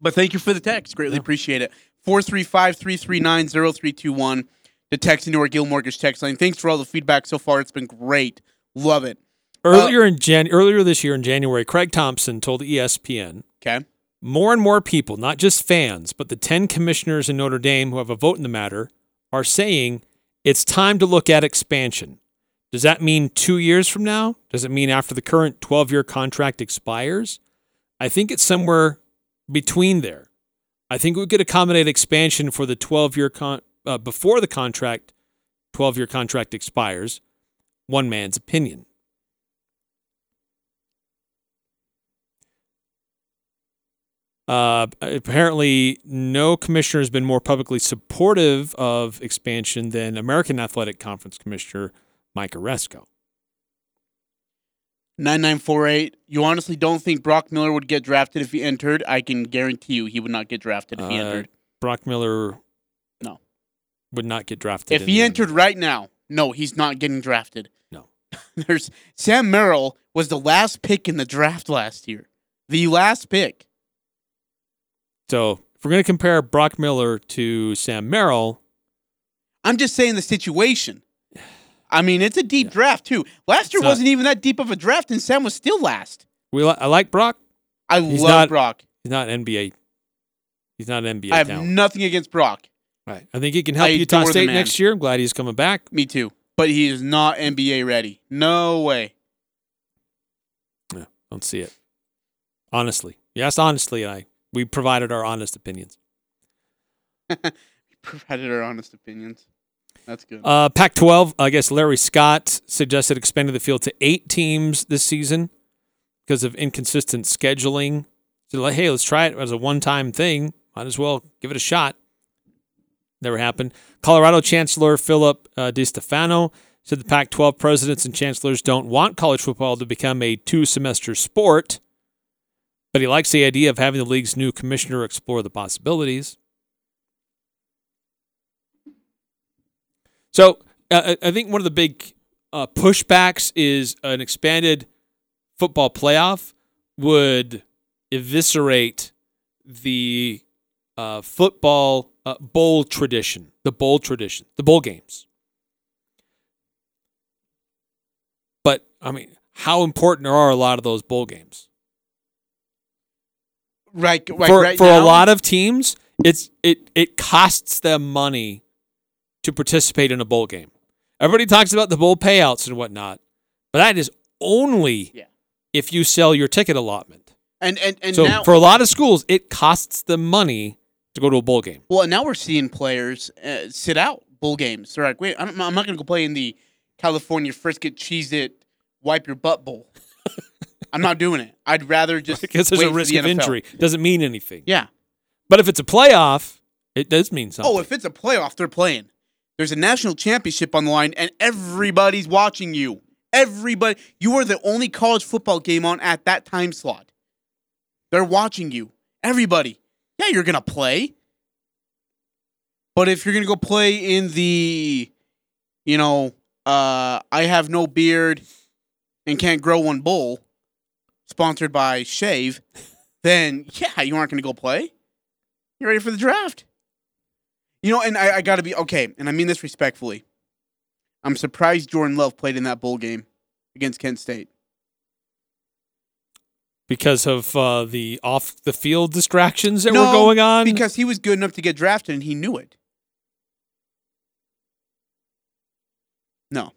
But thank you for the text. Greatly appreciate it. 435 339 0321. The text into our Guild Mortgage text line. Thanks for all the feedback so far. It's been great. Love it. Earlier in Jan- earlier this year in January, Craig Thompson told ESPN Okay. more and more people, not just fans, but the 10 commissioners in Notre Dame who have a vote in the matter, are saying it's time to look at expansion. Does that mean two years from now? Does it mean after the current 12 year contract expires? I think it's somewhere between there. I think we could accommodate expansion for the 12 year con- uh, before the contract 12 year contract expires. One man's opinion. Uh, apparently, no commissioner has been more publicly supportive of expansion than American Athletic Conference Commissioner Mike Aresco. 9948. You honestly don't think Brock Miller would get drafted if he entered? I can guarantee you he would not get drafted if he Uh, entered. Brock Miller No. would not get drafted. If in he the- entered right now, no, he's not getting drafted. No. There's Sam Merrill was the last pick in the draft last year. The last pick. So if we're going to compare Brock Miller to Sam Merrill, I'm just saying the situation. I mean, it's a deep draft too. Last year It's not- wasn't even that deep of a draft, and Sam was still last. we li- I like Brock. I He's love not- Brock. He's not NBA. He's not an NBA I have talent. nothing against Brock. right. I think he can help I Utah State next year. I'm glad he's coming back. Me too. But he is not NBA ready. No way. Yeah, don't see it. Honestly, yes, honestly, I we provided our honest opinions. We provided our honest opinions. That's good. Uh, Pac-12, I guess Larry Scott suggested expanding the field to eight teams this season because of inconsistent scheduling. So like, hey, let's try it as a one-time thing. Might as well give it a shot. Never happened. Colorado Chancellor Philip uh, DiStefano said the Pac-12 presidents and chancellors don't want college football to become a two-semester sport, but he likes the idea of having the league's new commissioner explore the possibilities. So uh, I think one of the big uh, pushbacks is an expanded football playoff would eviscerate the uh, football uh, bowl tradition, the bowl tradition, the bowl games. But I mean, how important are a lot of those bowl games? Right, right, for right for now, a lot of teams, it's it it costs them money to participate in a bowl game. Everybody talks about the bowl payouts and whatnot, but that is only Yeah. if you sell your ticket allotment. and and and so now for a lot of schools, it costs them money to go to a bowl game. Well, now we're seeing players uh, sit out bowl games. They're like, wait, I'm, I'm not going to go play in the California Frisket Cheese It Wipe Your Butt Bowl. I'm not doing it. I'd rather just Because there's wait a risk the of NFL. injury. Doesn't mean anything. Yeah. But if it's a playoff, it does mean something. Oh, if it's a playoff, they're playing. There's a national championship on the line, and everybody's watching you. Everybody, you are the only college football game on at that time slot. They're watching you. Everybody. Yeah, you're gonna play. But if you're gonna go play in the, you know, uh, I have no beard and can't grow one bull, sponsored by Shave, then yeah, you aren't gonna go play. You're ready for the draft. You know, and I, I got to be okay, and I mean this respectfully. I'm surprised Jordan Love played in that bowl game against Kent State. because of uh, the off the field distractions that No, were going on. because he was good enough to get drafted and he knew it. No.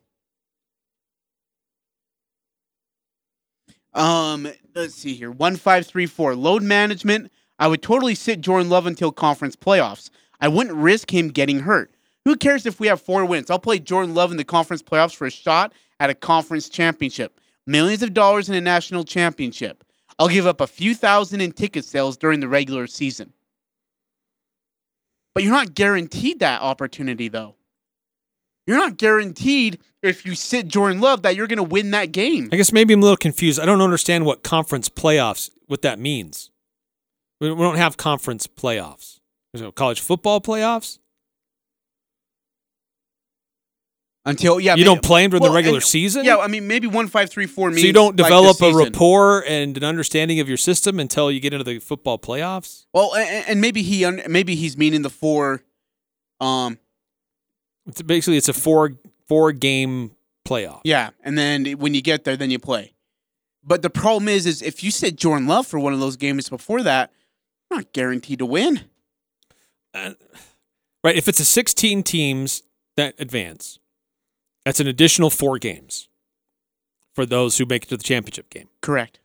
Um, let's see here. One five three four. Load management. I would totally sit Jordan Love until conference playoffs. I wouldn't risk him getting hurt. Who cares if we have four wins? I'll play Jordan Love in the conference playoffs for a shot at a conference championship. Millions of dollars in a national championship. I'll give up a few thousand in ticket sales during the regular season. But you're not guaranteed that opportunity, though. You're not guaranteed if you sit Jordan Love that you're going to win that game. I guess maybe I'm a little confused. I don't understand what conference playoffs what that means. We we don't have conference playoffs. There's no college football playoffs. Until yeah, You may- don't play them during the regular and- season? Yeah, I mean maybe one five three four means So you don't develop the a rapport and an understanding of your system until you get into the football playoffs. Well, and, and maybe he maybe he's meaning the four. Um, It's basically it's a four four game playoff. yeah, and then when you get there, then you play. But the problem is, is if you sit Jordan Love for one of those games before that, you're not guaranteed to win. Right. If it's a 16 teams that advance, that's an additional four games for those who make it to the championship game. Correct.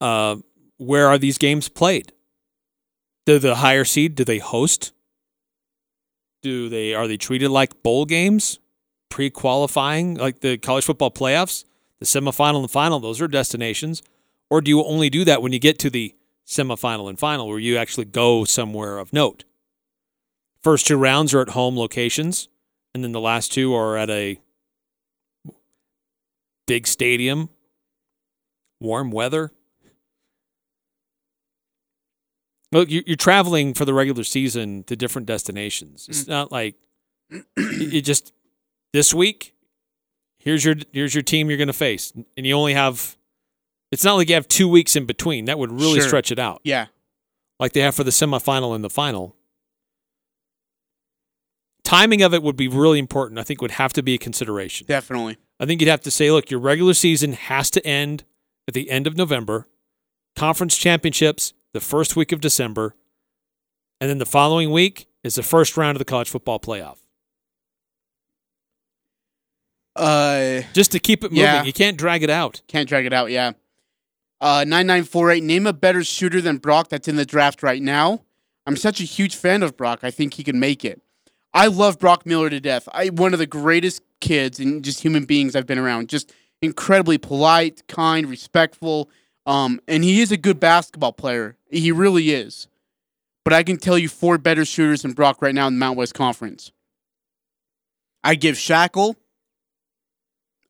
Uh, where are these games played? Do the higher seed? Do they host? Do they are they treated like bowl games, pre-qualifying like the college football playoffs, the semifinal and final? Those are destinations, or do you only do that when you get to the semifinal and final, where you actually go somewhere of note? First two rounds are at home locations, and then the last two are at a big stadium, warm weather. Look, you- you're traveling for the regular season to different destinations. It's mm. not like you you just this week. Here's your here's your team you're going to face, and you only have. It's not like you have two weeks in between. That would really Sure. stretch it out, Yeah, like they have for the semifinal and the final. Timing of it would be really important. I think would have to be a consideration. definitely. I think you'd have to say, look, your regular season has to end at the end of November, conference championships the first week of December, and then the following week is the first round of the college football playoff. Uh, Just to keep it moving. Yeah. You can't drag it out. can't drag it out. Yeah. Uh, nine nine four eight. Name a better shooter than Brock that's in the draft right now. I'm such a huge fan of Brock. I think he can make it. I love Brock Miller to death. I one of the greatest kids and just human beings I've been around. Just incredibly polite, kind, respectful. Um, and he is a good basketball player. He really is. But I can tell you four better shooters than Brock right now in the Mount West Conference. I give Schakel.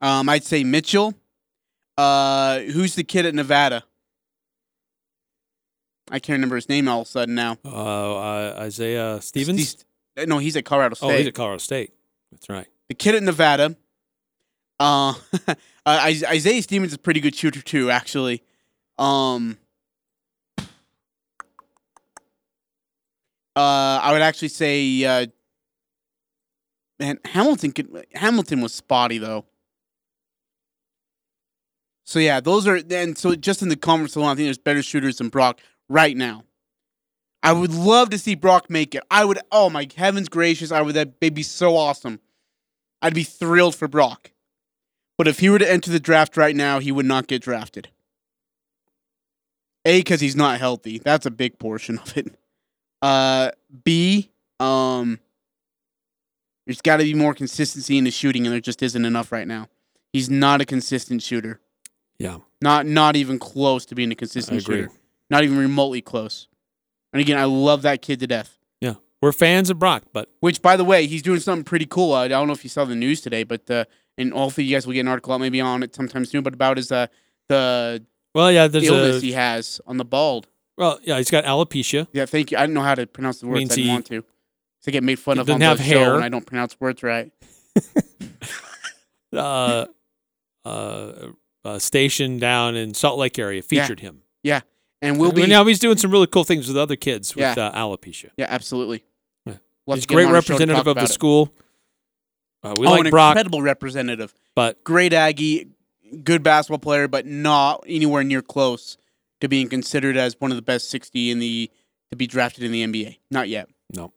Um, I'd say Mitchell. Uh, who's the kid at Nevada? I can't remember his name all of a sudden now. Uh, uh, Isaiah Stevens? He's- no, he's at Colorado State. oh, he's at Colorado State. That's right. the kid at Nevada. Uh, uh, Isaiah Stevens is a pretty good shooter too, actually. Um, uh, I would actually say, uh, man, Hamilton could. Hamilton was spotty though. So yeah, those are and so just in the conference alone, I think there's better shooters than Brock right now. I would love to see Brock make it. I would. Oh my heavens gracious! I would. That'd be so awesome. I'd be thrilled for Brock. But if he were to enter the draft right now, he would not get drafted. A, because he's not healthy. That's a big portion of it. Uh, B, um, there's got to be more consistency in the shooting, and there just isn't enough right now. He's not a consistent shooter. Yeah. Not not even close to being a consistent shooter. Not even remotely close. And again, I love that kid to death. Yeah. We're fans of Brock, but Which, by the way, he's doing something pretty cool. I don't know if you saw the news today, but uh, and hopefully you guys will get an article out maybe on it sometime soon. But about his uh the well, yeah, there's illness a he has on the bald. well, yeah, he's got alopecia. Yeah, thank you. I don't know how to pronounce the words. Means I didn't he- want to. To get made fun of on have the show hair. when I don't pronounce words right. Uh, uh, uh, station down in Salt Lake area featured him. Yeah, and we'll I mean, be now he's doing some really cool things with other kids with Yeah. uh, alopecia. yeah, absolutely. Yeah. We'll He's a great him on the show to representative of the it. school. Uh, we oh, like an Brock, incredible representative. but Great Aggie, good basketball player, but good basketball player, but not anywhere near close to being considered as one of the best 60 in the to be drafted in the NBA. Not yet. No.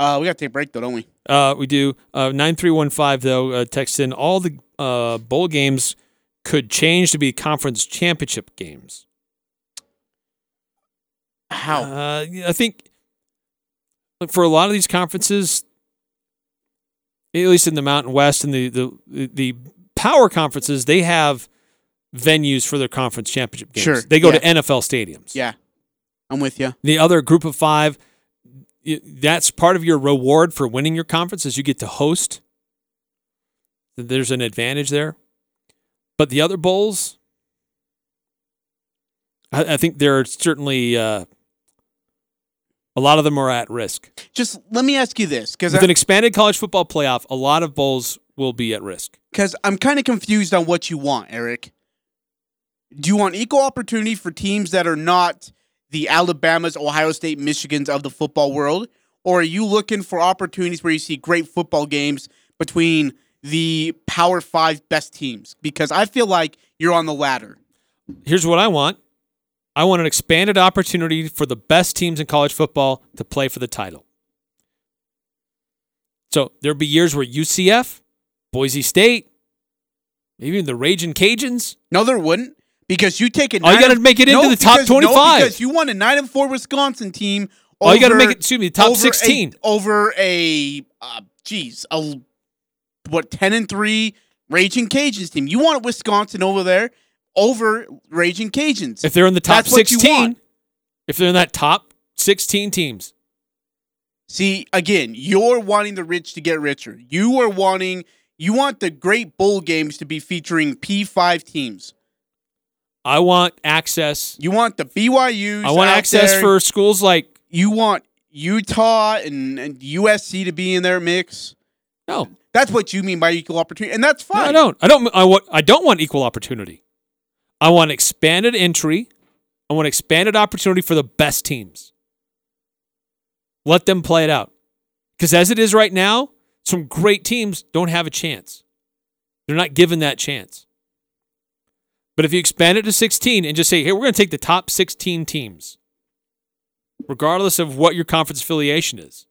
Uh, we got to take a break though, don't we? Uh, we do. Uh, 9315, though, uh, texts in all the uh, bowl games could change to be conference championship games. How? Uh, I think for a lot of these conferences, at least in the Mountain West and the, the, the power conferences, they have venues for their conference championship games. Sure, They go to. NFL stadiums. Yeah, I'm with you. The other group of five, that's part of your reward for winning your conference is you get to host. There's an advantage there. But the other bowls, I, I think there are certainly uh, a lot of them are at risk. Just let me ask you this, because With an expanded college football playoff, a lot of bowls will be at risk. because I'm kind of confused on what you want, Eric. Do you want equal opportunity for teams that are not the Alabamas, Ohio State, Michigans of the football world, or are you looking for opportunities where you see great football games between the Power Five best teams? Because I feel like you're on the latter. Here's what I want I want an expanded opportunity for the best teams in college football to play for the title. So there'll be years where UCF, Boise State, maybe even the Raging Cajuns. No, there wouldn't. Because you take it. Oh, you gotta make it into the top 25. because you want a nine and four Wisconsin team. Oh, you gotta over- make it- excuse me, top over a- 16. over a, uh, geez, a what ten and three Raging Cajuns team. You want Wisconsin over there over Raging Cajuns. If they're in the top That's 16, if they're in that top 16 teams, See, again, you're wanting the rich to get richer. You are wanting, you want the great bowl games to be featuring P5 teams. I want access. You want the BYUs. I want access there. for schools like You want Utah and, and USC to be in their mix. No, that's what you mean by equal opportunity, and that's No, fine. I don't. I don't. I want. I don't want equal opportunity. I want expanded entry. I want expanded opportunity for the best teams. Let them play it out. Because as it is right now, some great teams don't have a chance. They're not given that chance. But if you expand it to 16 and just say, hey, we're going to take the top 16 teams, regardless of what your conference affiliation is,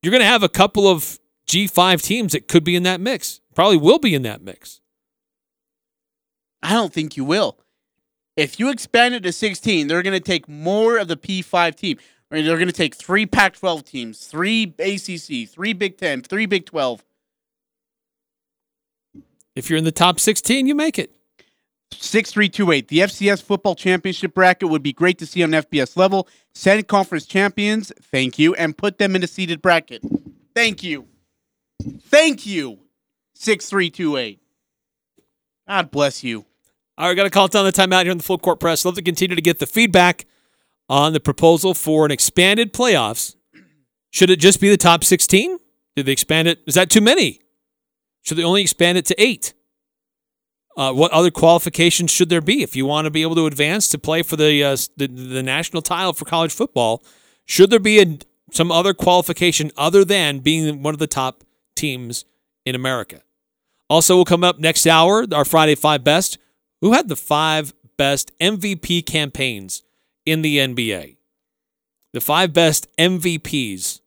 you're going to have a couple of G5 teams that could be in that mix. Probably will be in that mix. I don't think you will. If you expand it to 16, they're going to take more of the P5 team. Or they're going to take three Pac 12 teams, three ACC, three Big 10, three Big 12. If you're in the top 16, you make it. 6328. The FCS football championship bracket would be great to see on FBS level. Send conference champions, thank you, and put them in a seeded bracket. Thank you. Thank you. 6328. God bless you. All right, got to call down the timeout here on the full court press. Love to continue to get the feedback on the proposal for an expanded playoffs. Should it just be the top 16? Did they expand it? Is that too many? Should they only expand it to eight? Uh, what other qualifications should there be if you want to be able to advance to play for the uh, the, the national title for college football? Should there be a, some other qualification other than being one of the top teams in America? Also, we'll come up next hour, our Friday Five Best. Who had the five best MVP campaigns in the NBA? The five best MVPs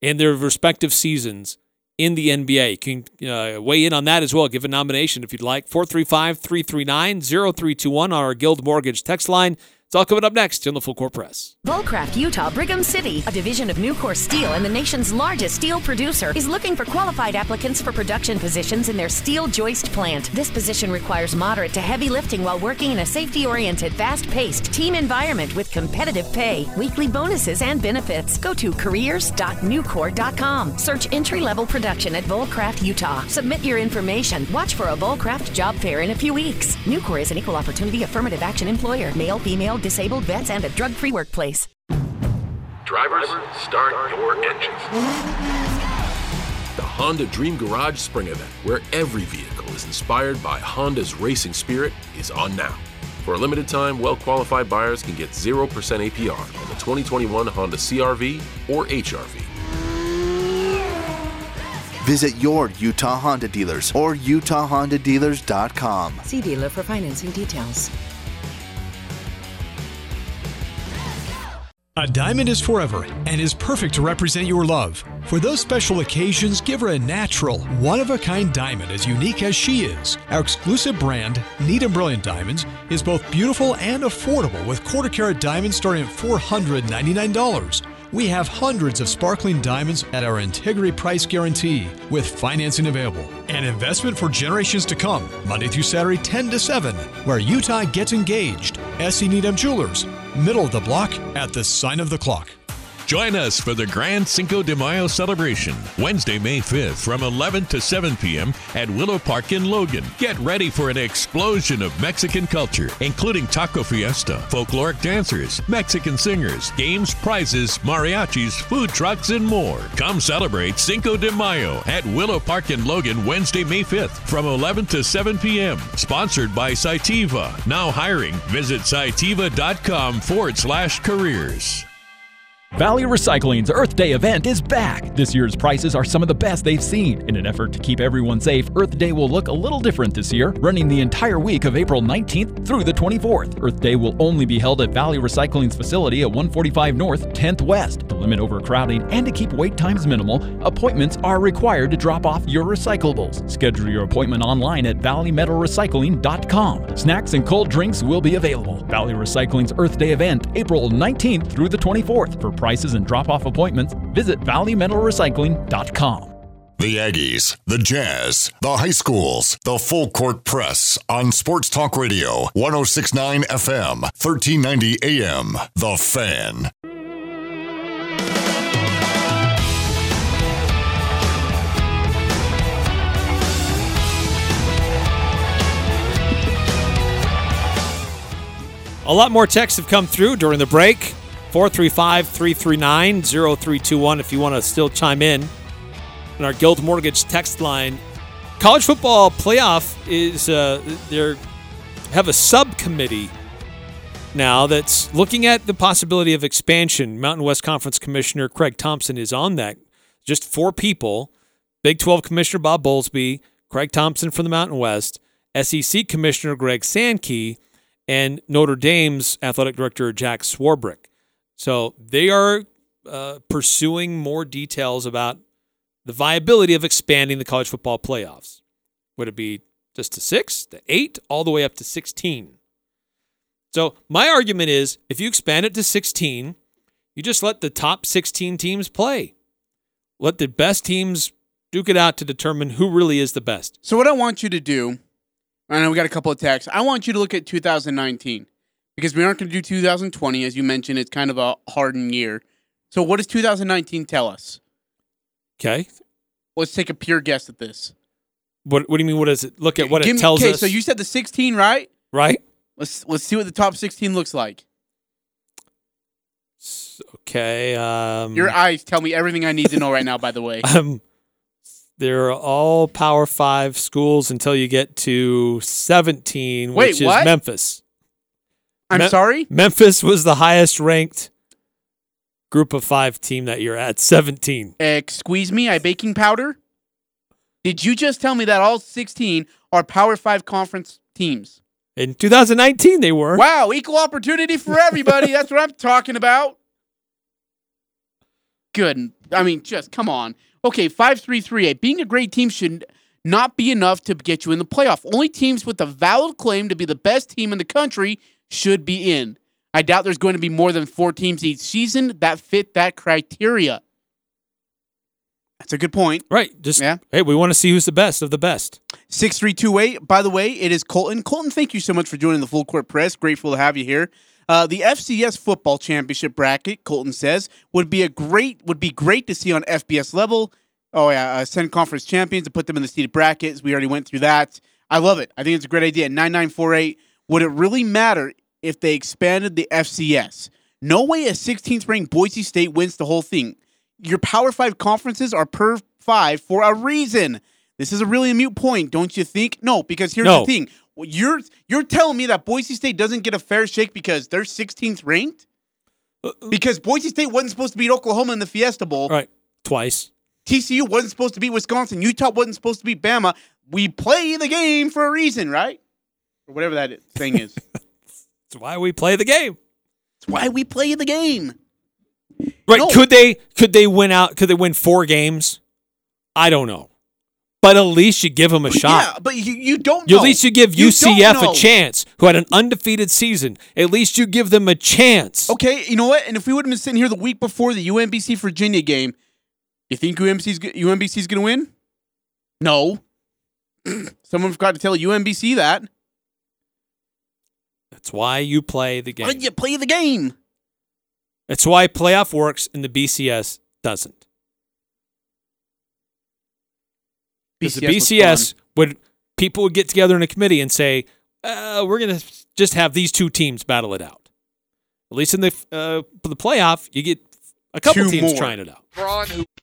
in their respective seasons in the NBA. You can uh, weigh in on that as well. Give a nomination if you'd like. 435 339 0321 on our Guild Mortgage text line. It's all coming up next on the Full Court Press. Vulcraft Utah Brigham City, a division of Nucor Steel and the nation's largest steel producer, is looking for qualified applicants for production positions in their steel joist plant. This position requires moderate to heavy lifting while working in a safety oriented, fast paced team environment with competitive pay, weekly bonuses, and benefits. Go to careers.nucor.com. Search entry level production at Vulcraft Utah. Submit your information. Watch for a Vulcraft job fair in a few weeks. Nucor is an equal opportunity affirmative action employer. Male, female, disabled vets, and a drug free workplace. Drivers, start your engines. The Honda Dream Garage Spring Event, where every vehicle is inspired by Honda's racing spirit, is on now. For a limited time, well qualified buyers can get 0% APR on the 2021 Honda CRV or HRV. Visit your Utah Honda dealers or utahhondadealers.com. See dealer for financing details. A diamond is forever and is perfect to represent your love. For those special occasions, give her a natural, one of a kind diamond as unique as she is. Our exclusive brand, Needham Brilliant Diamonds, is both beautiful and affordable with quarter carat diamonds starting at $499. We have hundreds of sparkling diamonds at our integrity price guarantee with financing available. An investment for generations to come, Monday through Saturday, 10 to 7, where Utah gets engaged. SC Needham Jewelers, middle of the block at the sign of the clock. Join us for the Grand Cinco de Mayo celebration, Wednesday, May 5th from 11 to 7 p.m. at Willow Park in Logan. Get ready for an explosion of Mexican culture, including taco fiesta, folkloric dancers, Mexican singers, games, prizes, mariachis, food trucks, and more. Come celebrate Cinco de Mayo at Willow Park in Logan, Wednesday, May 5th from 11 to 7 p.m. Sponsored by Cytiva. Now hiring. Visit cytiva.com forward slash careers. Valley Recycling's Earth Day event is back. This year's prices are some of the best they've seen. In an effort to keep everyone safe, Earth Day will look a little different this year, running the entire week of April 19th through the 24th. Earth Day will only be held at Valley Recycling's facility at 145 North, 10th West. To limit overcrowding and to keep wait times minimal, appointments are required to drop off your recyclables. Schedule your appointment online at valleymetalrecycling.com. Snacks and cold drinks will be available. Valley Recycling's Earth Day event, April 19th through the 24th. For prices and drop off appointments, visit valleymetalrecycling.com. The Aggies, the Jazz, the high schools, the full court press on Sports Talk Radio, 1069 FM, 1390 AM. The Fan. A lot more texts have come through during the break. 435 339 0321 if you want to still chime in. In our Guild Mortgage text line, college football playoff is, uh, they have a subcommittee now that's looking at the possibility of expansion. Mountain West Conference Commissioner Craig Thompson is on that. Just four people Big 12 Commissioner Bob Bowlsby, Craig Thompson from the Mountain West, SEC Commissioner Greg Sankey, and Notre Dame's athletic director Jack Swarbrick. So they are uh, pursuing more details about the viability of expanding the college football playoffs. Would it be just to six, to eight, all the way up to 16? So my argument is if you expand it to 16, you just let the top 16 teams play. Let the best teams duke it out to determine who really is the best. So what I want you to do, I know we got a couple of texts. I want you to look at 2019 because we aren't going to do 2020 as you mentioned. It's kind of a hardened year. So what does 2019 tell us? Okay. Let's take a pure guess at this. What What do you mean? What does it look at? What Give it me- tells okay, us? so you said the 16, right? right? Let's let's see what the top 16 looks like. Okay. Um, Your eyes tell me everything I need to know right now. By the way, um, they're all Power Five schools until you get to 17, Wait, which is? Memphis. I'm Me- sorry. Memphis was the highest ranked group of five team that you're at 17. Excuse me, I baking powder. Did you just tell me that all 16 are Power Five conference teams? In 2019, they were. Wow, equal opportunity for everybody. That's what I'm talking about. Good. I mean, just come on. Okay, five three three eight. Being a great team should not be enough to get you in the playoff. Only teams with a valid claim to be the best team in the country should be in. I doubt there's going to be more than four teams each season that fit that criteria. That's a good point. Right. Just yeah. hey, we want to see who's the best of the best. 6328. By the way, it is Colton. Colton, thank you so much for joining the Full Court Press. Grateful to have you here. Uh, the FCS football championship bracket, Colton says, would be a great would be great to see on FBS level. Oh yeah, uh, send conference champions to put them in the seeded brackets. We already went through that. I love it. I think it's a great idea. 9948. Would it really matter if they expanded the FCS? No way a 16th ranked Boise State wins the whole thing. Your Power Five conferences are per five for a reason. This is a really mute point, don't you think? No, because here's No. the thing. You're you're telling me that Boise State doesn't get a fair shake because they're 16th ranked? Uh, uh, because Boise State wasn't supposed to beat Oklahoma in the Fiesta Bowl. Right. Twice. TCU wasn't supposed to beat Wisconsin. Utah wasn't supposed to beat Bama. We play the game for a reason, right? Or whatever that thing is. That's why we play the game. That's why we play the game. Right? No. Could they? Could they win out? Could they win four games? I don't know. But at least you give them a shot. Yeah, but you, you don't know. At least you give You UCF a chance, who had an undefeated season. At least you give them a chance. Okay, you know what? And if we would have been sitting here the week before the UMBC Virginia game, you think UMBC's UMBC's going to win? No. Someone forgot to tell UMBC that. That's why you play the game. Why game. you play the game? That's why playoff works and the BCS doesn't. Because the BCS was would people would get together in a committee and say, uh, "We're going to just have these two teams battle it out." At least in the uh, for the playoff, you get a couple Two teams more. trying it out.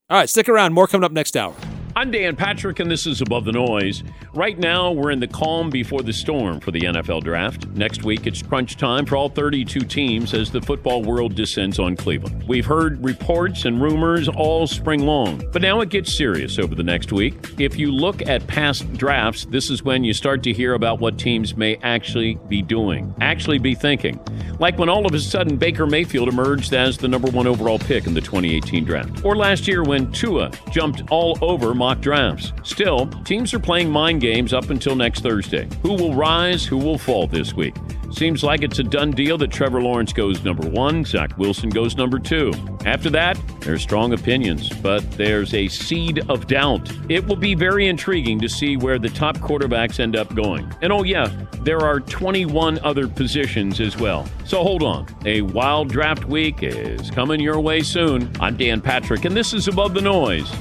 All right, stick around. More coming up next hour. I'm Dan Patrick, and this is Above the Noise. Right now, we're in the calm before the storm for the NFL draft. Next week, it's crunch time for all 32 teams as the football world descends on Cleveland. We've heard reports and rumors all spring long, but now it gets serious over the next week. If you look at past drafts, this is when you start to hear about what teams may actually be doing, actually be thinking. Like when all of a sudden Baker Mayfield emerged as the number one overall pick in the 2018 draft, or last year when Tua jumped all over mock drafts. Still, teams are playing mind games up until next Thursday. Who will rise, who will fall this week? Seems like it's a done deal that Trevor Lawrence goes number one, Zach Wilson goes number two. After that, there's strong opinions, but there's a seed of doubt. It will be very intriguing to see where the top quarterbacks end up going. And oh, yeah, there are 21 other positions as well. So hold on. A wild draft week is coming your way soon. I'm Dan Patrick, and this is Above the Noise.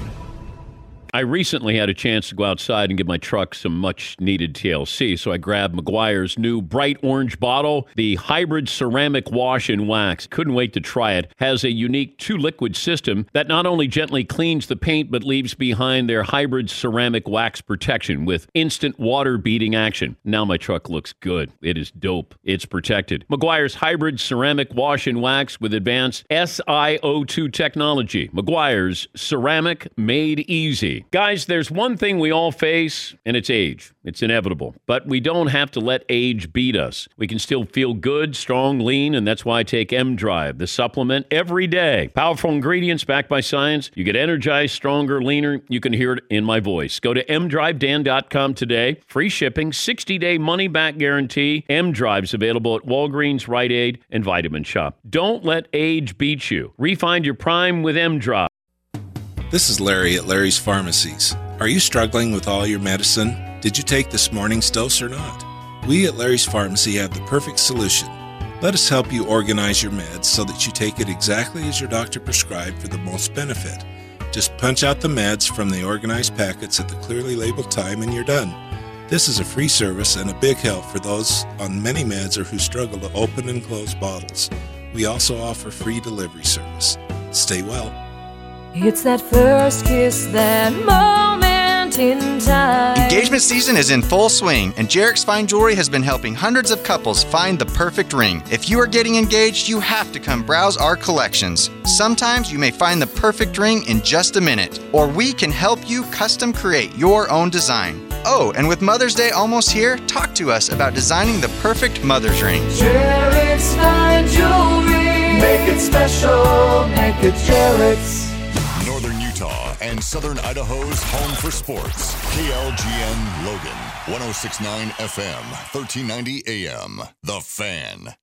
I recently had a chance to go outside and give my truck some much needed TLC, so I grabbed Meguiar's new bright orange bottle, the hybrid ceramic wash and wax. Couldn't wait to try it. Has a unique two liquid system that not only gently cleans the paint but leaves behind their hybrid ceramic wax protection with instant water beating action. Now my truck looks good. It is dope. It's protected. Meguiar's hybrid ceramic wash and wax with advanced SiO2 technology. Meguiar's ceramic made easy. Guys, there's one thing we all face, and it's age. It's inevitable. But we don't have to let age beat us. We can still feel good, strong, lean, and that's why I take M Drive, the supplement, every day. Powerful ingredients backed by science. You get energized, stronger, leaner. You can hear it in my voice. Go to mdrivedan.com today. Free shipping, 60 day money back guarantee. M Drive's available at Walgreens, Rite Aid, and Vitamin Shoppe. Don't let age beat you. Refind your prime with M Drive. This is Larry at Larry's Pharmacies. Are you struggling with all your medicine? Did you take this morning's dose or not? We at Larry's Pharmacy have the perfect solution. Let us help you organize your meds so that you take it exactly as your doctor prescribed for the most benefit. Just punch out the meds from the organized packets at the clearly labeled time and you're done. This is a free service and a big help for those on many meds or who struggle to open and close bottles. We also offer free delivery service. Stay well. It's that first kiss, that moment in time. Engagement season is in full swing, and Jarek's Fine Jewelry has been helping hundreds of couples find the perfect ring. If you are getting engaged, you have to come browse our collections. Sometimes you may find the perfect ring in just a minute, or we can help you custom create your own design. Oh, and with Mother's Day almost here, talk to us about designing the perfect mother's ring. Jarek's fine jewelry. Make it special, make it Jarek's. Utah and Southern Idaho's home for sports. KLGN Logan, 1069 FM, 1390 AM. The Fan.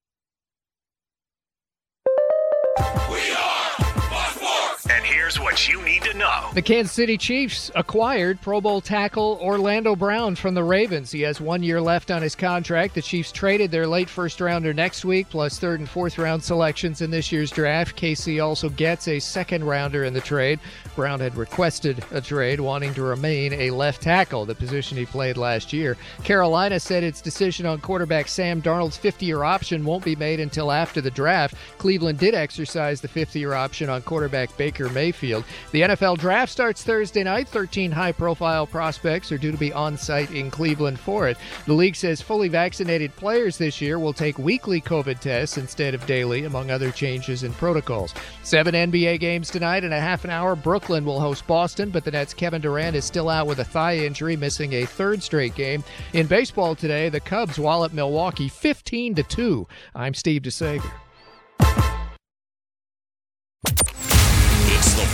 And here's what you need to know. The Kansas City Chiefs acquired Pro Bowl tackle Orlando Brown from the Ravens. He has one year left on his contract. The Chiefs traded their late first rounder next week, plus third and fourth round selections in this year's draft. KC also gets a second rounder in the trade. Brown had requested a trade, wanting to remain a left tackle, the position he played last year. Carolina said its decision on quarterback Sam Darnold's 50 year option won't be made until after the draft. Cleveland did exercise the 50 year option on quarterback Baker Mayfield. The NFL draft starts Thursday night. 13 high profile prospects are due to be on site in Cleveland for it. The league says fully vaccinated players this year will take weekly COVID tests instead of daily, among other changes in protocols. Seven NBA games tonight in a half an hour. Brooklyn will host Boston, but the Nets' Kevin Durant is still out with a thigh injury, missing a third straight game. In baseball today, the Cubs wallop Milwaukee 15 to 2. I'm Steve DeSager.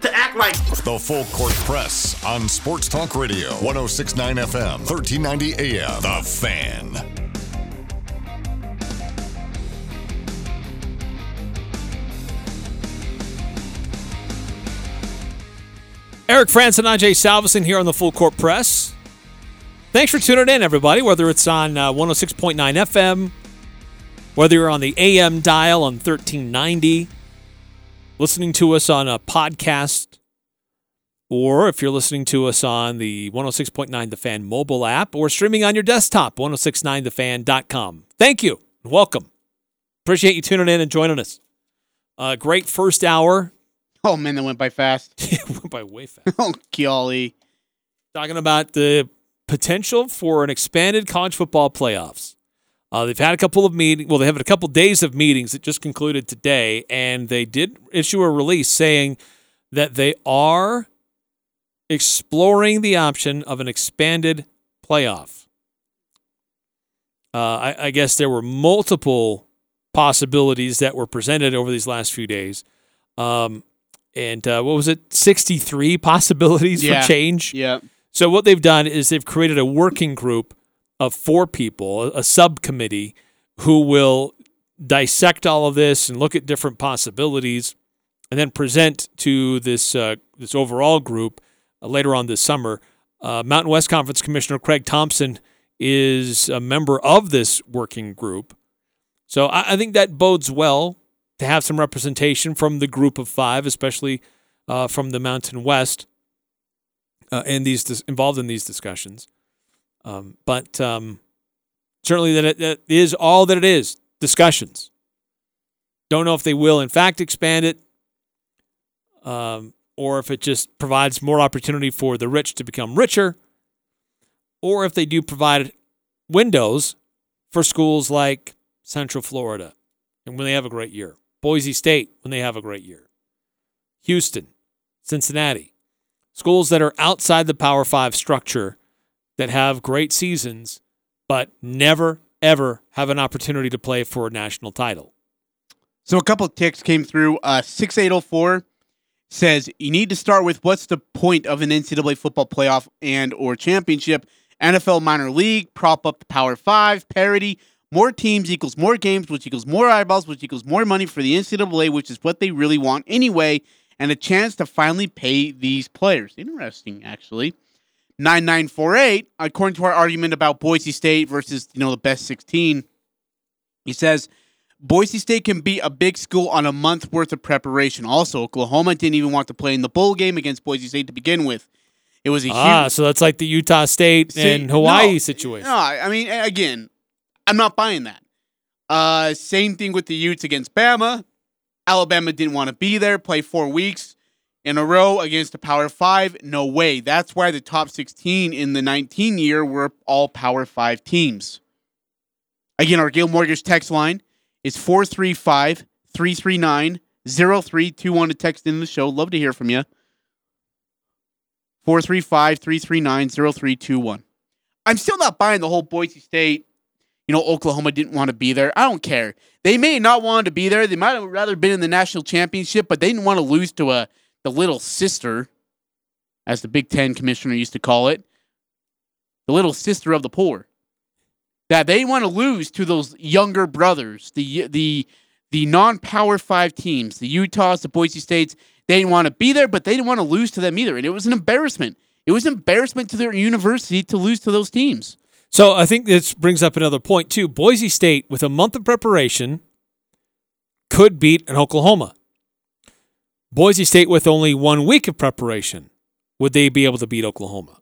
to act like The full court press on Sports Talk Radio, 1069 FM, 1390 AM. The Fan. Eric Frandsen and Ajay Salvesen here on the Full Court Press. Thanks for tuning in, everybody, whether it's on uh, 106.9 FM, whether you're on the AM dial on 1390, listening to us on a podcast, or if you're listening to us on the 106.9 The Fan mobile app or streaming on your desktop, 1069thefan.com. Thank you and welcome. Appreciate you tuning in and joining us. Uh, great first hour. Oh man, that went by fast. it went by way fast. oh golly. Talking about the potential for an expanded college football playoffs. Uh, they've had a couple of meetings. Well, they have a couple days of meetings that just concluded today, and they did issue a release saying that they are exploring the option of an expanded playoff. Uh, I, I guess there were multiple possibilities that were presented over these last few days. Um, and uh, what was it? 63 possibilities Yeah. for change. Yeah. So what they've done is they've created a working group of four people, a, subcommittee, who will dissect all of this and look at different possibilities, and then present to this uh, this overall group uh, later on this summer. Uh, Mountain West Conference Commissioner Craig Thompson is a member of this working group, so I, I think that bodes well to have some representation from the group of five, especially uh, from the Mountain West uh, in these dis- involved in these discussions. Um, but um, certainly that it, that is all that it is discussions. Don't know if they will in fact expand it, um, or if it just provides more opportunity for the rich to become richer, or if they do provide windows for schools like Central Florida and when they have a great year, Boise State when they have a great year, Houston, Cincinnati, schools that are outside the Power Five structure that have great seasons, but never, ever have an opportunity to play for a national title. So a couple of ticks came through. Uh, 6804 says you need to start with what's the point of an NCAA football playoff and or championship? NFL minor league, prop up the Power Five, parity. More teams equals more games, which equals more eyeballs, which equals more money for the NCAA, which is what they really want anyway, and a chance to finally pay these players. Interesting, actually. 9948, according to our argument about Boise State versus, you know, the best 16, he says Boise State can beat a big school on a month worth of preparation. Also, Oklahoma didn't even want to play in the bowl game against Boise State to begin with. It was a Ah, huge so that's like the Utah State See, and Hawaii no, situation. No, I I mean, again, I'm not buying that. Uh, same thing with the Utes against Bama. Alabama didn't want to be there, play four weeks in a row against a Power Five. No way. That's why the top 16 in the 19 year were all Power Five teams. Again, our Guild Mortgage text line is 435 339 0321 to text in the show. Love to hear from you. 435 339 0321. I'm still not buying the whole Boise State, you know, Oklahoma didn't want to be there. I don't care. They may not want to be there. They might have rather been in the national championship, but they didn't want to lose to a the little sister, as the Big Ten commissioner used to call it, the little sister of the poor. That they want to lose to those younger brothers, the the the non-power five teams, the Utahs, the Boise States. They didn't want to be there, but they didn't want to lose to them either, and it was an embarrassment. It was an embarrassment to their university to lose to those teams. So I think this brings up another point too. Boise State, with a month of preparation, could beat an Oklahoma. Boise State, with only one week of preparation, would they be able to beat Oklahoma?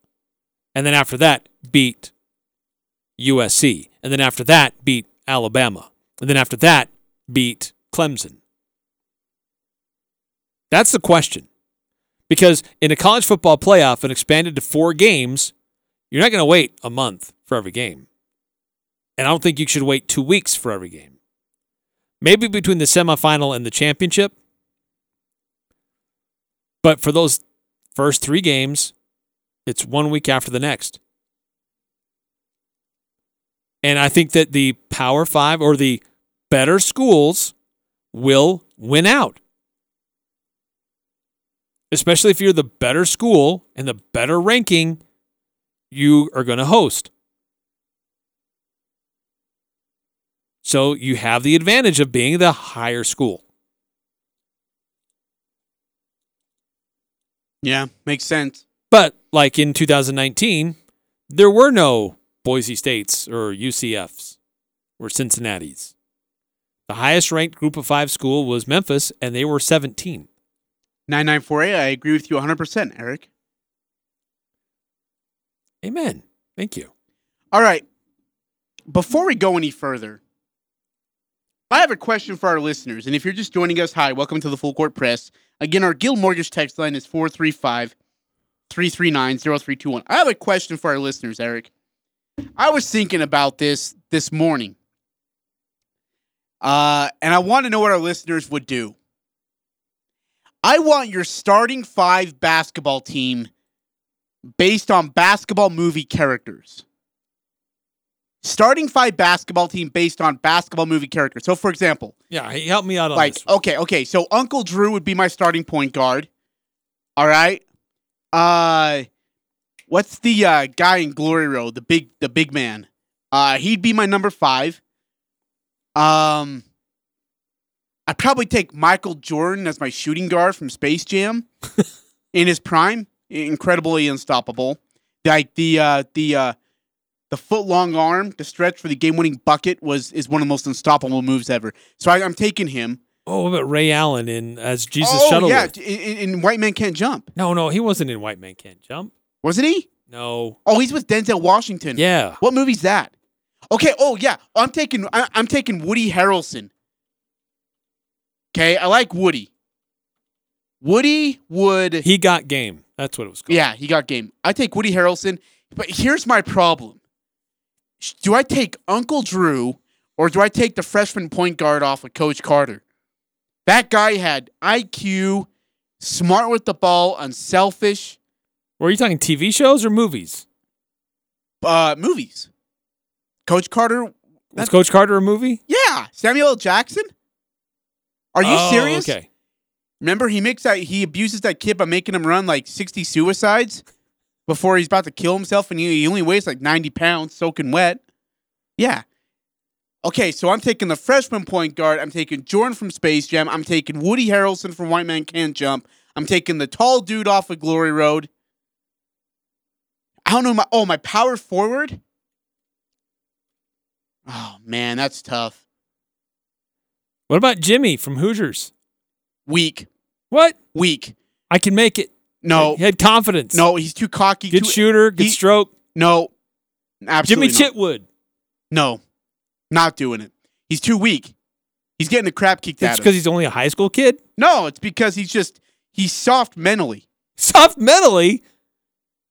And then after that, beat USC. And then after that, beat Alabama. And then after that, beat Clemson. That's the question. Because in a college football playoff and expanded to four games, you're not going to wait a month for every game. And I don't think you should wait two weeks for every game. Maybe between the semifinal and the championship. But for those first three games, it's one week after the next. And I think that the Power Five or the better schools will win out. Especially if you're the better school and the better ranking you are going to host. So you have the advantage of being the higher school. Yeah, makes sense. But like in 2019, there were no Boise States or UCFs or Cincinnati's. The highest ranked group of five school was Memphis, and they were 17. 9948, I agree with you 100%, Eric. Amen. Thank you. All right. Before we go any further, I have a question for our listeners. And if you're just joining us, hi, welcome to the Full Court Press. Again, our Guild Mortgage text line is 435 339 0321. I have a question for our listeners, Eric. I was thinking about this this morning. Uh, and I want to know what our listeners would do. I want your starting five basketball team based on basketball movie characters. Starting five basketball team based on basketball movie characters. So, for example, Yeah, he helped me out on like this. okay, okay. So Uncle Drew would be my starting point guard. All right. Uh, what's the uh, guy in Glory Road? The big, the big man. Uh, he'd be my number five. Um, I'd probably take Michael Jordan as my shooting guard from Space Jam in his prime. Incredibly unstoppable. Like the uh, the uh, the foot long arm, the stretch for the game winning bucket was is one of the most unstoppable moves ever. So I, I'm taking him. Oh, what about Ray Allen in as Jesus oh Shuttleworth? yeah, in, in White Man Can't Jump. No, no, he wasn't in White Man Can't Jump. Wasn't he? No. Oh, he's with Denzel Washington. Yeah. What movie's that? Okay. Oh yeah, I'm taking I, I'm taking Woody Harrelson. Okay, I like Woody. Woody would. He got game. That's what it was called. Yeah, he got game. I take Woody Harrelson, but here's my problem. Do I take Uncle Drew or do I take the freshman point guard off of Coach Carter? That guy had IQ, smart with the ball, unselfish. Were you talking TV shows or movies? Uh, movies. Coach Carter. Was Coach Carter a movie? Yeah, Samuel L. Jackson. Are you Oh, serious? Okay. Remember, he makes that he abuses that kid by making him run like sixty suicides before he's about to kill himself, and he, he only weighs like ninety pounds, soaking wet. Yeah. Okay, so I'm taking the freshman point guard. I'm taking Jordan from Space Jam. I'm taking Woody Harrelson from White Man Can't Jump. I'm taking the tall dude off of Glory Road. I don't know my oh my power forward. Oh man, that's tough. What about Jimmy from Hoosiers? Weak. What? Weak. I can make it. No. He had confidence. No, he's too cocky. Good too, shooter, good he- stroke. No. Absolutely Jimmy not. Chitwood. No. Not doing it. He's too weak. He's getting the crap kicked That's out of because he's only a high school kid. No, it's because he's just he's soft mentally. Soft mentally.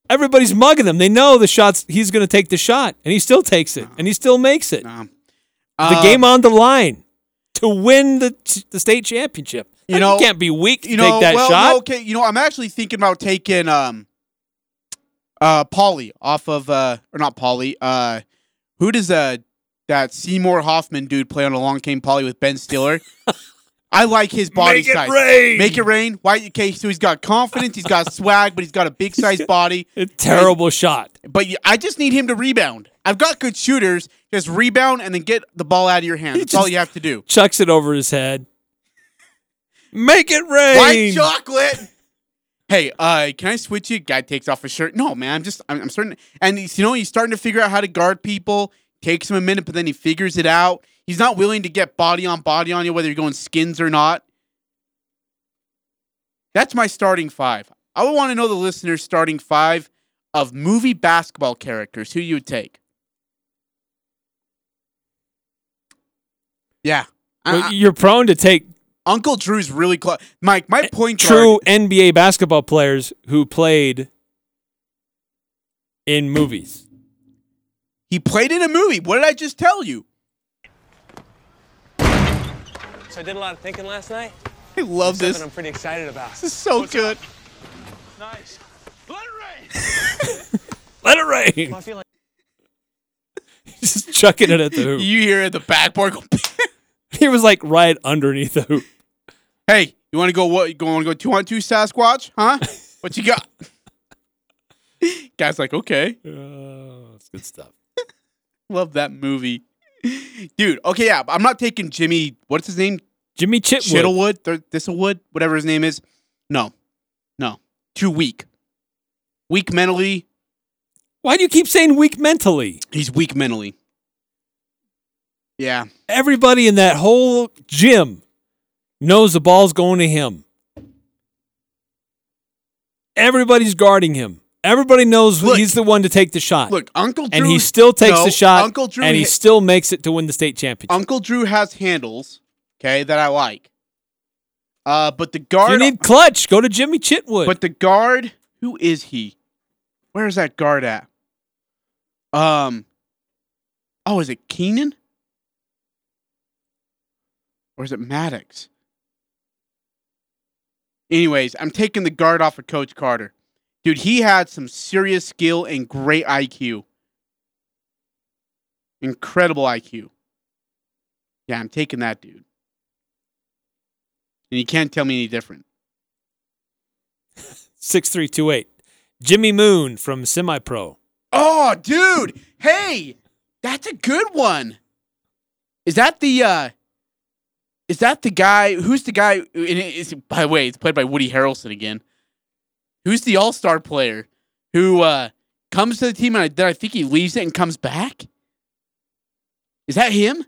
Everybody's mugging him. They know the shots. He's going to take the shot, and he still takes it, and he still makes it. the game um, on the line to win the the state championship. You know- can't be weak to You know, take that well, shot. no, okay, you know, I'm actually thinking about taking um uh Paulie off of uh or not Paulie, uh who does uh that Seymour Hoffman dude play on Along Came Polly with Ben Stiller? I like his body Make it rain. Make it rain. Why? Okay, so he's got confidence, he's got swag, but he's got a big size body. A terrible shot. But I just need him to rebound. I've got good shooters. Just rebound and then get the ball out of your hands. That's all you have to do. Chucks it over his head. Make it rain. White chocolate. hey, uh, can I switch you? Guy takes off his shirt. No, man, I'm just, I'm, I'm starting, and he's, you know, he's starting to figure out how to guard people. Takes him a minute, but then he figures it out. He's not willing to get body on body on you, whether you're going skins or not. That's my starting five. I would want to know the listeners' starting five of movie basketball characters. Who you would take? Yeah, Well, I- you're prone to take Uncle Drew's really close. Mike, my eh, point true guard. NBA basketball players who played in movies. He played in a movie. What did I just tell you? So I did a lot of thinking last night. I love Something this. I'm pretty excited about. This is so good. Nice. Let it rain. Well, I feel like Just chucking it at the hoop. You hear the backboard go. He was like right underneath the hoop. hey, you want to go? What? You want to go two on two Sasquatch? Huh? What you got? Guy's like, okay. Oh, that's good stuff. Love that movie, dude. Okay, yeah, I'm not taking Jimmy. What's his name? Jimmy Chitwood. Chittlewood, Th- Thistlewood, whatever his name is. No, no, too weak. Weak mentally. Why do you keep saying weak mentally? He's weak mentally. Yeah, Everybody in that whole gym knows the ball's going to him. Everybody's guarding him. Everybody knows Look- he's the one to take the shot. look, Uncle Drew, and he still takes no, the shot, Uncle Drew, and he ha- still makes it to win the state championship. Uncle Drew has handles. Okay, that I like. Uh, but the If guard. you need clutch, go to Jimmy Chitwood. But the guard, who is he? Where is that guard at? Um. Oh, is it Keenan? Or is it Maddox? Anyways, I'm taking the guard off of Coach Carter. Dude, he had some serious skill and great IQ. Incredible IQ. Yeah, I'm taking that dude. And you can't tell me any different. 6328. Jimmy Moon from Semi Pro. Oh, dude. Hey, that's a good one. Is that the uh is that the guy who's the guy and it is by the way, it's played by Woody Harrelson again. Who's the all-star player who uh comes to the team and I, then I think he leaves it and comes back? Is that him?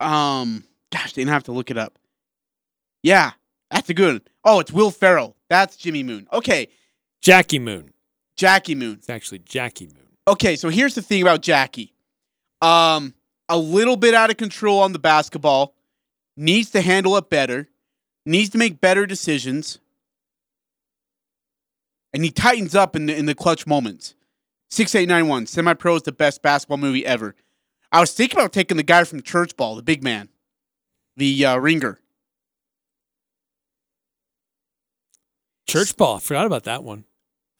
Um gosh, didn't have to look it up. Yeah, that's a good one. Oh, it's Will Ferrell. That's Jimmy Moon. Okay, Jackie Moon. Jackie Moon. It's actually Jackie Moon. Okay, so here's the thing about Jackie. Um, a little bit out of control on the basketball, needs to handle it better, needs to make better decisions, and he tightens up in the in the clutch moments. Six eight nine one. Semi Pro is the best basketball movie ever. I was thinking about taking the guy from Church Ball, the big man, the uh, ringer. Church ball. Forgot about that one.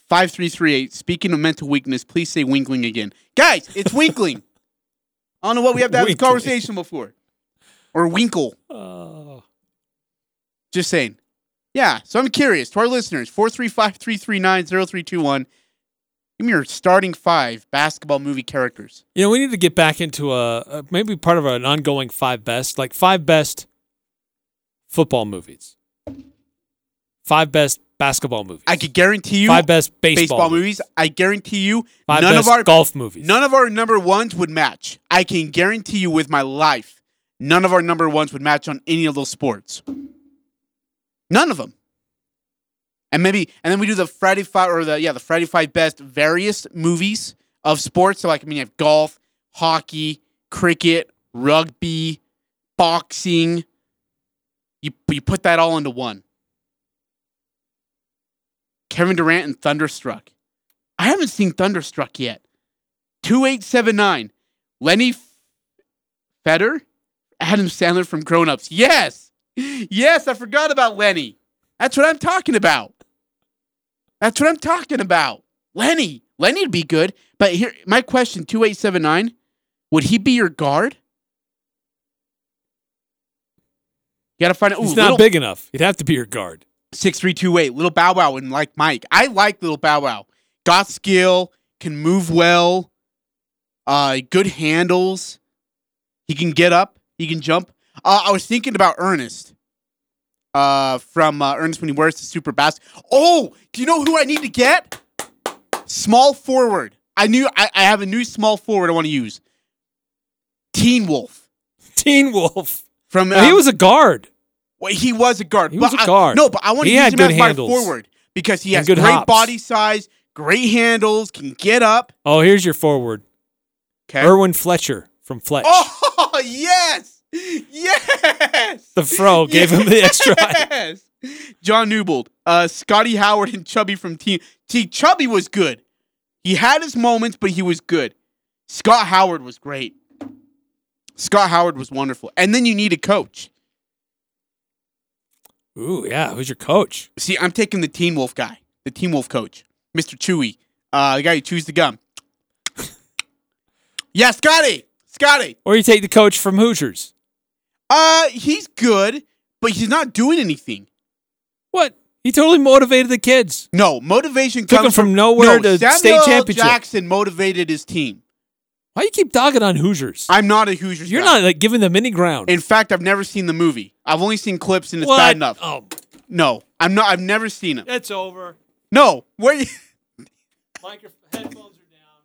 5338. Speaking of mental weakness, please say winkling again. Guys, it's winkling. I don't know what we have to have this conversation before. Or winkle. Oh. Just saying. Yeah, so I'm curious to our listeners 435 339 0321. Give me your starting five basketball movie characters. You know, we need to get back into a, a maybe part of an ongoing five best, like five best football movies, five best basketball movies, I could guarantee you five best baseball, movies. I guarantee you five none best of our golf movies. none of our number ones would match. I can guarantee you with my life, none of our number ones would match on any of those sports. None of them. And maybe, and then we do the Friday five or the yeah the Friday five best various movies of sports. So like I mean, you have golf, hockey, cricket, rugby, boxing. You you put that all into one. Kevin Durant and Thunderstruck. I haven't seen Thunderstruck yet. 2879. Lenny F- Feder? Adam Sandler from Grown Ups. Yes. Yes, I forgot about Lenny. That's what I'm talking about. That's what I'm talking about. Lenny. Lenny'd be good. But here, my question 2879 would he be your guard? You got to find out. He's not little- big enough. He'd have to be your guard. 6328, Little Bow Wow and like Mike. I like Little Bow Wow. Got skill, can move well, uh, good handles. He can get up, he can jump. Uh, I was thinking about Ernest. Uh, from uh, Ernest when he wears the super bass. Oh, do you know who I need to get? Small forward. I knew I, I have a new small forward I want to use. Teen Wolf. Teen Wolf. From Well, he um, was a guard. Well, he was a guard. He was a I- guard. no, but I want to He use him as handles. my forward because he has great hops. body size, great handles, can get up. Oh, here's your forward. Okay. Irwin Fletcher from Fletch. Oh yes, yes. The fro gave him the extra. Yes. John Newbold, uh, Scotty Howard, and Chubby from Team. See, Chubby was good. He had his moments, but he was good. Scott Howard was great. Scott Howard was wonderful. And then you need a coach. Ooh, yeah. Who's your coach? See, I'm taking the Teen Wolf guy, the Teen Wolf coach, Mr. Chewy, uh, the guy who chews the gum. yeah, Scotty, Scotty. Or you take the coach from Hoosiers. Uh, he's good, but he's not doing anything. What? He totally motivated the kids. No, motivation Took comes him from nowhere no, to Samuel state championship. Jackson motivated his team. Why you keep dogging on Hoosiers? I'm not a Hoosiers. You're guy. not like giving them any ground. In fact, I've never seen the movie. I've only seen clips, and it's What? bad enough. Oh, No, I'm not. I've never seen it. it's over. No, where? You, Microphone headphones are down.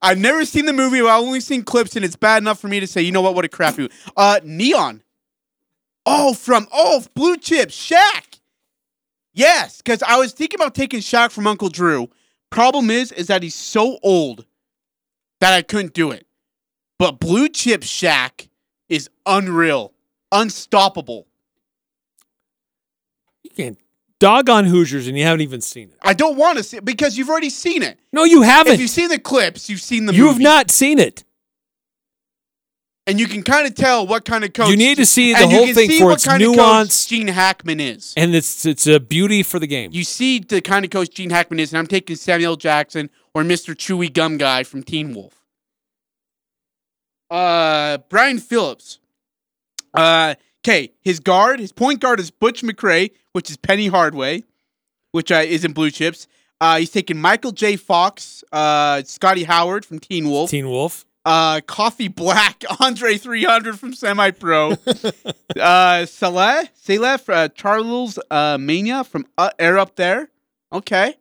I've never seen the movie. but I've only seen clips, and it's bad enough for me to say, you know what? What a crappy. movie. Uh, Neon. Oh, from oh Blue Chips, Shaq. Yes, because I was thinking about taking Shaq from Uncle Drew. Problem is, is that he's so old that I couldn't do it. But Blue Chip Shaq is unreal, unstoppable. You can't dog on Hoosiers and you haven't even seen it. I don't want to see it because you've already seen it. No, you haven't. If you've seen the clips, you've seen the movie. You have movie. not seen it. and you can kind of tell what kind of coach You need to see the and you whole can thing see for what its kind of coach nuance. Gene Hackman is. And it's it's a beauty for the game. You see the kind of coach Gene Hackman is, and I'm taking Samuel Jackson or Mr. Chewy Gum Guy from Teen Wolf. Uh, Brian Phillips. Uh, okay, his guard, his point guard is Butch McRae, which is Penny Hardaway, which uh, is in Blue Chips. Uh, he's taking Michael J. Fox, uh, Scotty Howard from Teen Wolf, Teen Wolf. uh, Coffee Black, Andre 300 from Semi Pro, uh, Saleh, Saleh, uh, Charles uh, Mania from uh, Air Up There. Okay.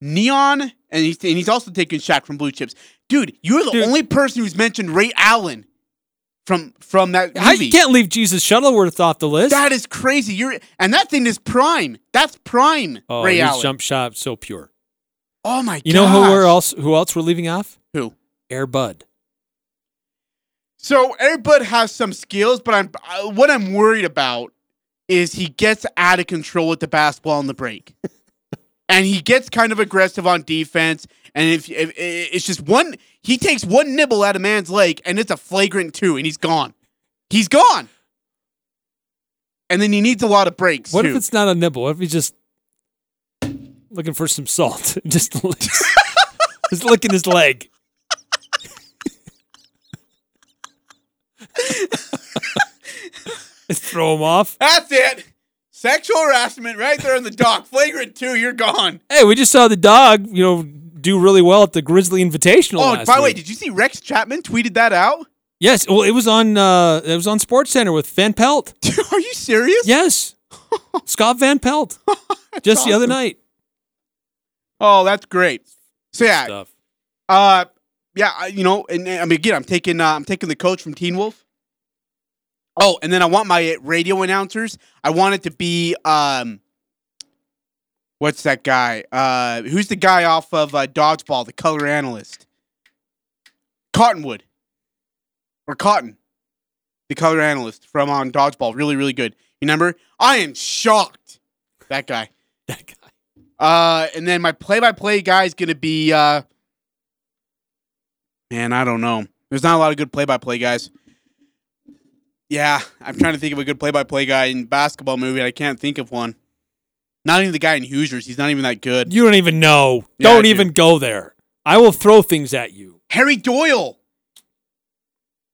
Neon, and he's, and he's also taking Shaq from Blue Chips. Dude, you're the Dude. only person who's mentioned Ray Allen from from that How, movie. you can't leave Jesus Shuttleworth off the list. that is crazy. You're and that thing is prime. That's prime. oh, Ray his Allen. jump shot so pure. Oh my god. You know who we're else who else we're leaving off? Who? Air Bud. So Air Bud has some skills, but I'm uh, what I'm worried about is he gets out of control with the basketball on the break, and he gets kind of aggressive on defense. And if, if it's just one, he takes one nibble at a man's leg, and it's a flagrant two, and he's gone. He's gone. And then he needs a lot of breaks. What too. if it's not a nibble? What if he's just looking for some salt? just just licking his leg. Just throw him off. That's it. Sexual harassment right there in the dock. Flagrant two, you're gone. Hey, we just saw the dog, you know, do really well at the Grizzly Invitational. Oh, by the way, did you see Rex Chapman tweeted that out? yes. Well, it was on. Uh, it was on Sports Center with Van Pelt. Are you serious? Yes, Scott Van Pelt. just the other night. Oh, that's great. So yeah, Stuff. uh, yeah, you know, and, and I mean, again, I'm taking, uh, I'm taking the coach from Teen Wolf. Oh, and then I want my radio announcers. I want it to be, um, what's that guy? Uh, who's the guy off of uh, Dodgeball, the color analyst? Cottonwood or Cotton, the color analyst from on Dodgeball. Really, really good. You remember? I am shocked. That guy. That guy. Uh, and then my play-by-play guy is gonna be uh, man, I don't know. There's not a lot of good play-by-play guys. Yeah, I'm trying to think of a good play-by-play guy in basketball movie. and I can't think of one. Not even the guy in Hoosiers. He's not even that good. You don't even know. Yeah, don't do. even go there. I will throw things at you. Harry Doyle.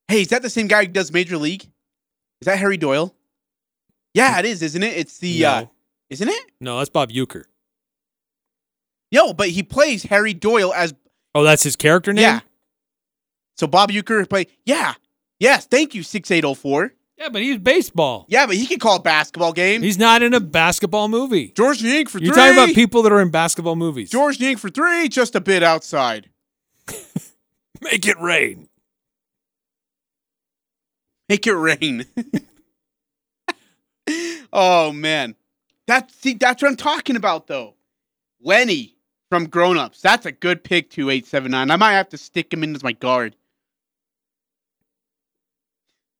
Hey, is that the same guy who does Major League? Is that Harry Doyle? Yeah, it is, isn't it? It's the uh, isn't it? No, that's Bob Uecker. Yo, but he plays Harry Doyle as Oh, that's his character name. Yeah. So Bob Uecker play. Yeah. Yes, thank you, 6804. Yeah, but he's baseball. Yeah, but he can call a basketball game. He's not in a basketball movie. George Yank for You're three. talking about people that are in basketball movies. George Yank for three, just a bit outside. Make it rain. Make it rain. oh man, that's see, that's what I'm talking about though. Lenny from Grown Ups. That's a good pick. Two eight seven nine. I might have to stick him in as my guard.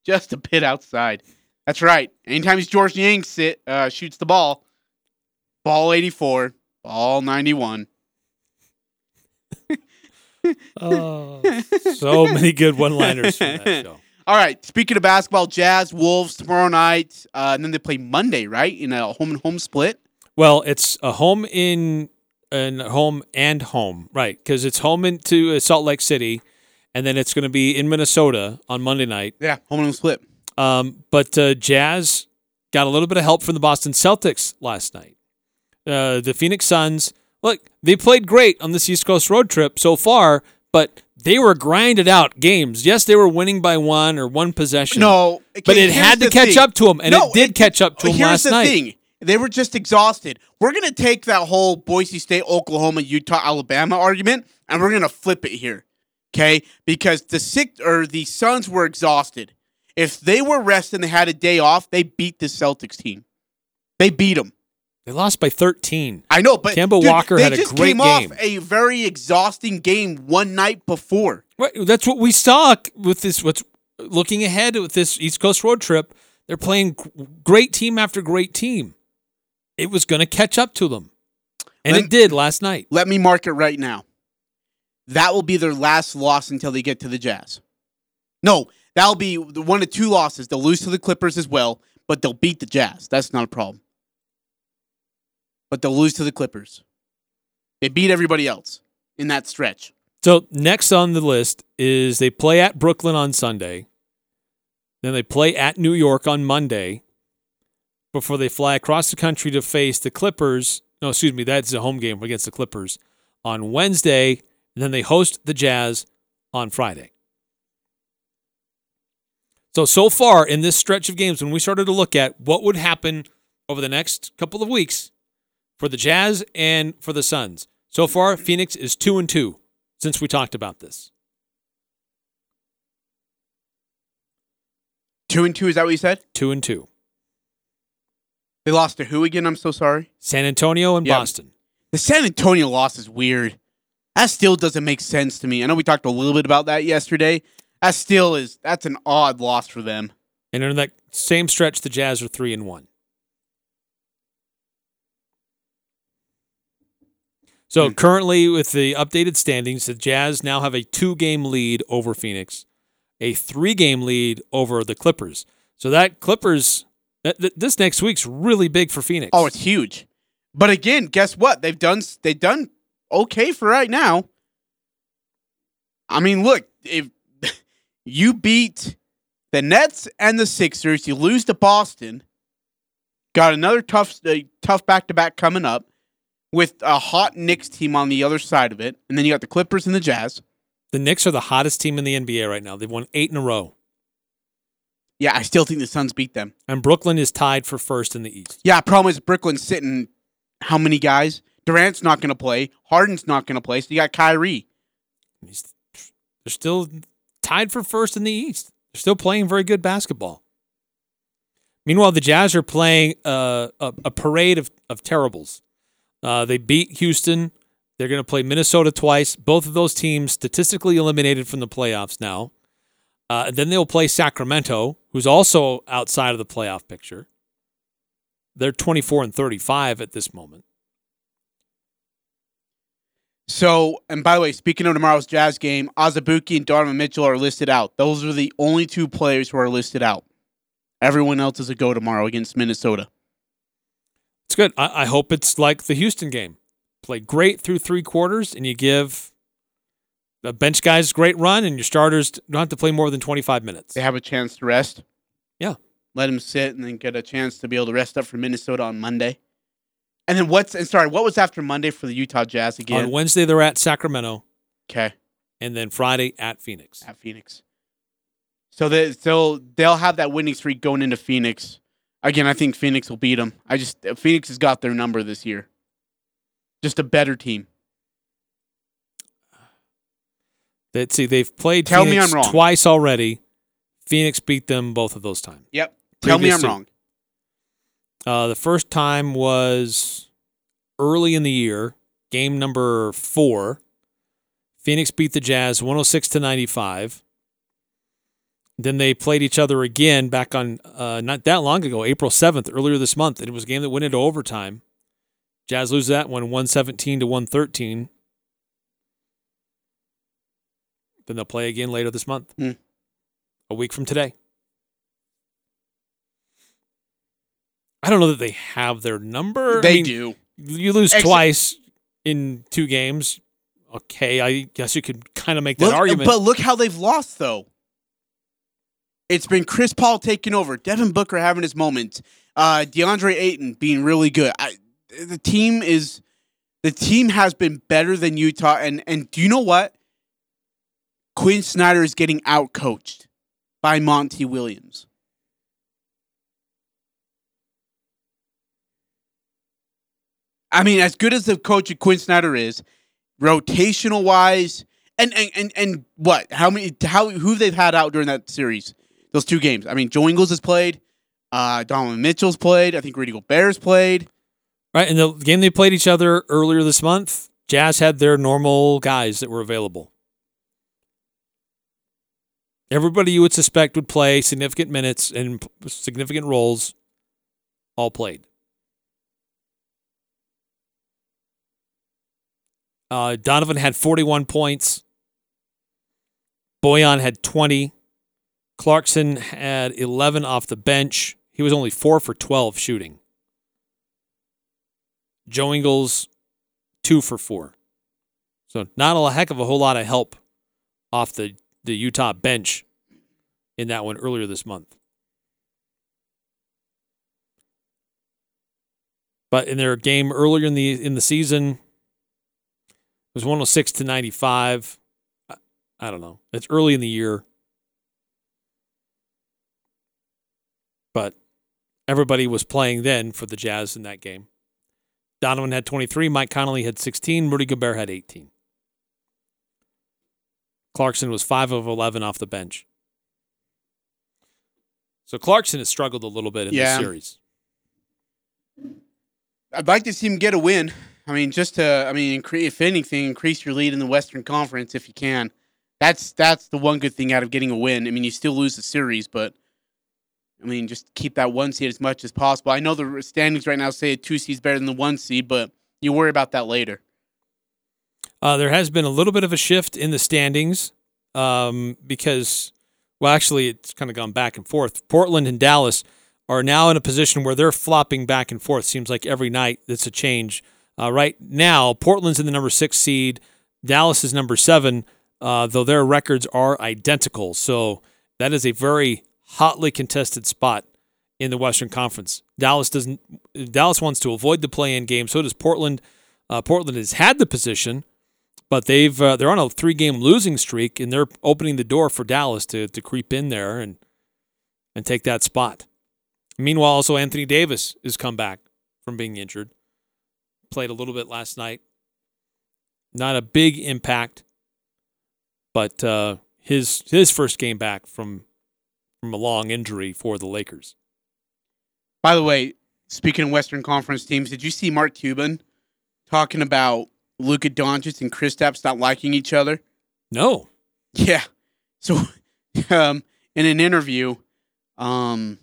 Just a bit outside. That's right. Anytime he's George Yang sit uh, shoots the ball, ball eighty four, ball ninety one. Oh, so many good one-liners from that show. All right. Speaking of basketball, Jazz Wolves tomorrow night, uh, and then they play Monday, right? In a home and home split. Well, it's a home in and home and home, right? Because it's home into uh, Salt Lake City, and then it's going to be in Minnesota on Monday night. Yeah, home and split. Um, but uh, Jazz got a little bit of help from the Boston Celtics last night. Uh, the Phoenix Suns, look, they played great on this East Coast road trip so far, but they were grinded out games. Yes, they were winning by one or one possession. No, but it had to catch thing. up to them, and No, it did catch up to them Here's last the night. thing. They were just exhausted. We're going to take that whole Boise State, Oklahoma, Utah, Alabama argument and we're going to flip it here. Okay? Because the six or the Suns were exhausted. If they were rested and they had a day off, they beat the Celtics team. They beat them. They lost by 13. I know, but Kemba dude, Walker had a just great came game. off a very exhausting game one night before. Right, that's what we saw with this. What's looking ahead with this East Coast road trip? They're playing great team after great team. It was going to catch up to them, and Let- it did last night. Let me mark it right now. That will be their last loss until they get to the Jazz. No, that'll be one of two losses. They'll lose to the Clippers as well, but they'll beat the Jazz. That's not a problem. But they'll lose to the Clippers. They beat everybody else in that stretch. So next on the list is they play at Brooklyn on Sunday, then they play at New York on Monday, before they fly across the country to face the Clippers. No, excuse me, that's a home game against the Clippers on Wednesday, and then they host the Jazz on Friday. So, so far in this stretch of games, when we started to look at what would happen over the next couple of weeks for the Jazz and for the Suns, so far Phoenix is two and two since we talked about this. Two and two, is that what you said? Two and two. They lost to who again? I'm so sorry. San Antonio and Yeah. Boston. The San Antonio loss is weird. That still doesn't make sense to me. I know we talked a little bit about that yesterday. That still is that's an odd loss for them. And in that same stretch, the Jazz are three and one. So hmm. currently, with the updated standings, the Jazz now have a two-game lead over Phoenix, a three-game lead over the Clippers. So that Clippers, this next week's really big for Phoenix. Oh, it's huge. But again, guess what? They've done they've done okay for right now. I mean, look, if you beat the Nets and the Sixers, you lose to Boston. Got another tough uh, tough back to back coming up with a hot Knicks team on the other side of it, and then you got the Clippers and the Jazz. the Knicks are the hottest team in the NBA right now. They've won eight in a row, Yeah, I still think the Suns beat them. and Brooklyn is tied for first in the East. Yeah, problem is Brooklyn's sitting how many guys? Durant's not going to play. Harden's not going to play. So you got Kyrie. They're still tied for first in the East. They're still playing very good basketball. Meanwhile, the Jazz are playing uh, a, a parade of, of terribles. Uh, they beat Houston. They're going to play Minnesota twice. Both of those teams statistically eliminated from the playoffs now. Uh, then they'll play Sacramento, who's also outside of the playoff picture. They're 24 and 35 at this moment. So, and by the way, speaking of tomorrow's Jazz game, Azubuike and Donovan Mitchell are listed out. Those are the only two players who are listed out. Everyone else is a go tomorrow against Minnesota. It's good. I, I hope it's like the Houston game. Play great through three quarters, and you give the bench guys a great run, and your starters don't have to play more than 25 minutes. They have a chance to rest. Yeah. Let them sit and then get a chance to be able to rest up for Minnesota on Monday. And then what's, and sorry, what was after Monday for the Utah Jazz again? On Wednesday, they're at Sacramento, Okay, and then Friday at Phoenix. at Phoenix. So they so they'll have that winning streak going into Phoenix. Again, I think Phoenix will beat them. I just Phoenix has got their number this year. Just a better team. Let's see, they've played Tell me I'm wrong. twice already. Phoenix beat them both of those times. Yep. Tell me I'm Previously. wrong. Uh, the first time was early in the year, game number four. Phoenix beat the Jazz 106 to 95. Then they played each other again back on uh, not that long ago, April 7th, earlier this month. And it was a game that went into overtime. Jazz lose that one 117 to 113. Then they'll play again later this month, Hmm. a week from today. I don't know that they have their number. I They mean, do. You lose Ex- twice in two games. Okay, I guess you could kind of make that Look- argument. But look how they've lost though. It's been Chris Paul taking over, Devin Booker having his moments, uh, DeAndre Ayton being really good. I, the team is, the team has been better than Utah, and and do you know what? Quin Snyder is getting out coached by Monty Williams. I mean, as good as the coach of Quin Snyder is, rotational wise, and and and, and what? How many? How who they've had out during that series? Those two games. I mean, Joe Ingles has played. Uh, Donovan Mitchell's played. I think Rudy Gobert's played. right, in the game they played each other earlier this month, Jazz had their normal guys that were available. Everybody you would suspect would play significant minutes and significant roles all played. Uh, Donovan had 41 points. Bojan had 20. Clarkson had 11 off the bench. He was only 4 for 12 shooting. Joe Ingles, 2 for 4. So not a heck of a whole lot of help off the, the Utah bench in that one earlier this month. But in their game earlier in the in the season, was 106 to 95. I, I don't know. It's early in the year. But everybody was playing then for the Jazz in that game. Donovan had 23, Mike Conley had 16, Rudy Gobert had 18. Clarkson was 5 of 11 off the bench. So Clarkson has struggled a little bit in Yeah. this series. I'd like to see him get a win. I mean, just to, I mean, if anything, increase your lead in the Western Conference if you can. That's that's the one good thing out of getting a win. I mean, you still lose the series, but I mean, just keep that one seed as much as possible. I know the standings right now say a two seed's better than the one seed, but you worry about that later. Uh, there has been a little bit of a shift in the standings um, because, well, actually, it's kind of gone back and forth. Portland and Dallas are now in a position where they're flopping back and forth. Seems like every night it's a change. Uh, right now, Portland's in the number six seed. Dallas is number seven, uh, though their records are identical. So that is a very hotly contested spot in the Western Conference. Dallas doesn't. Dallas wants to avoid the play-in game. So does Portland. Uh, Portland has had the position, but they've uh, they're on a three-game losing streak, and they're opening the door for Dallas to to creep in there and and take that spot. Meanwhile, also Anthony Davis has come back from being injured. Played a little bit last night. Not a big impact, but uh, his his first game back from from a long injury for the Lakers. By the way, speaking of Western Conference teams, did you see Mark Cuban talking about Luka Doncic and Kristaps not liking each other? No. Yeah. So, um, in an interview, um,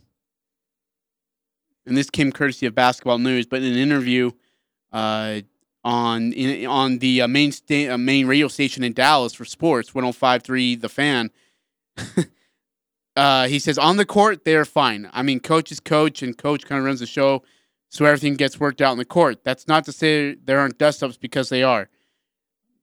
and this came courtesy of Basketball News, but in an interview, uh, on in, on the uh, main sta- uh, main radio station in Dallas for sports, 105.3 The Fan. uh, he says on the court they're fine. I mean, coach is coach, and coach kind of runs the show, so everything gets worked out in the court. That's not to say there aren't dust ups because they are.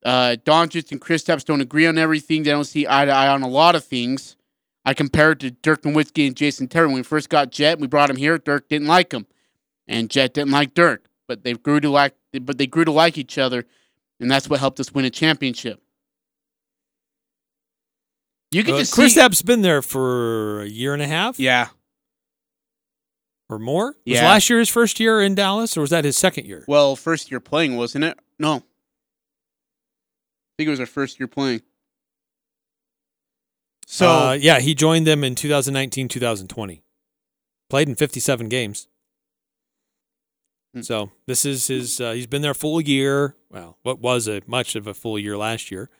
Uh, Doncic and Kristaps don't agree on everything. They don't see eye to eye on a lot of things. I compare it to Dirk Nowitzki and Jason Terry. When we first got Jet, we brought him here. Dirk didn't like him, and Jet didn't like Dirk. But they grew to like, but they grew to like each other, and that's what helped us win a championship. You can Uh, just Chris see. Epp's been there for a year and a half yeah, or more. Was Yeah. last year his first year in Dallas, or was that his second year? well, first year playing, wasn't it? No, I think it was our first year playing. So uh, yeah, he joined them in 2019, 2020. Played in 57 games. Hmm. So this is his. Uh, he's been there a full year. Well, what was a much of a full year last year,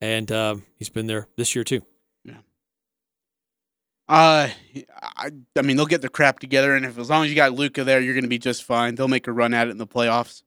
and uh, he's been there this year too. Yeah. Uh, I, I mean, they'll get their crap together, and if as long as you got Luka there, you're going to be just fine. They'll make a run at it in the playoffs.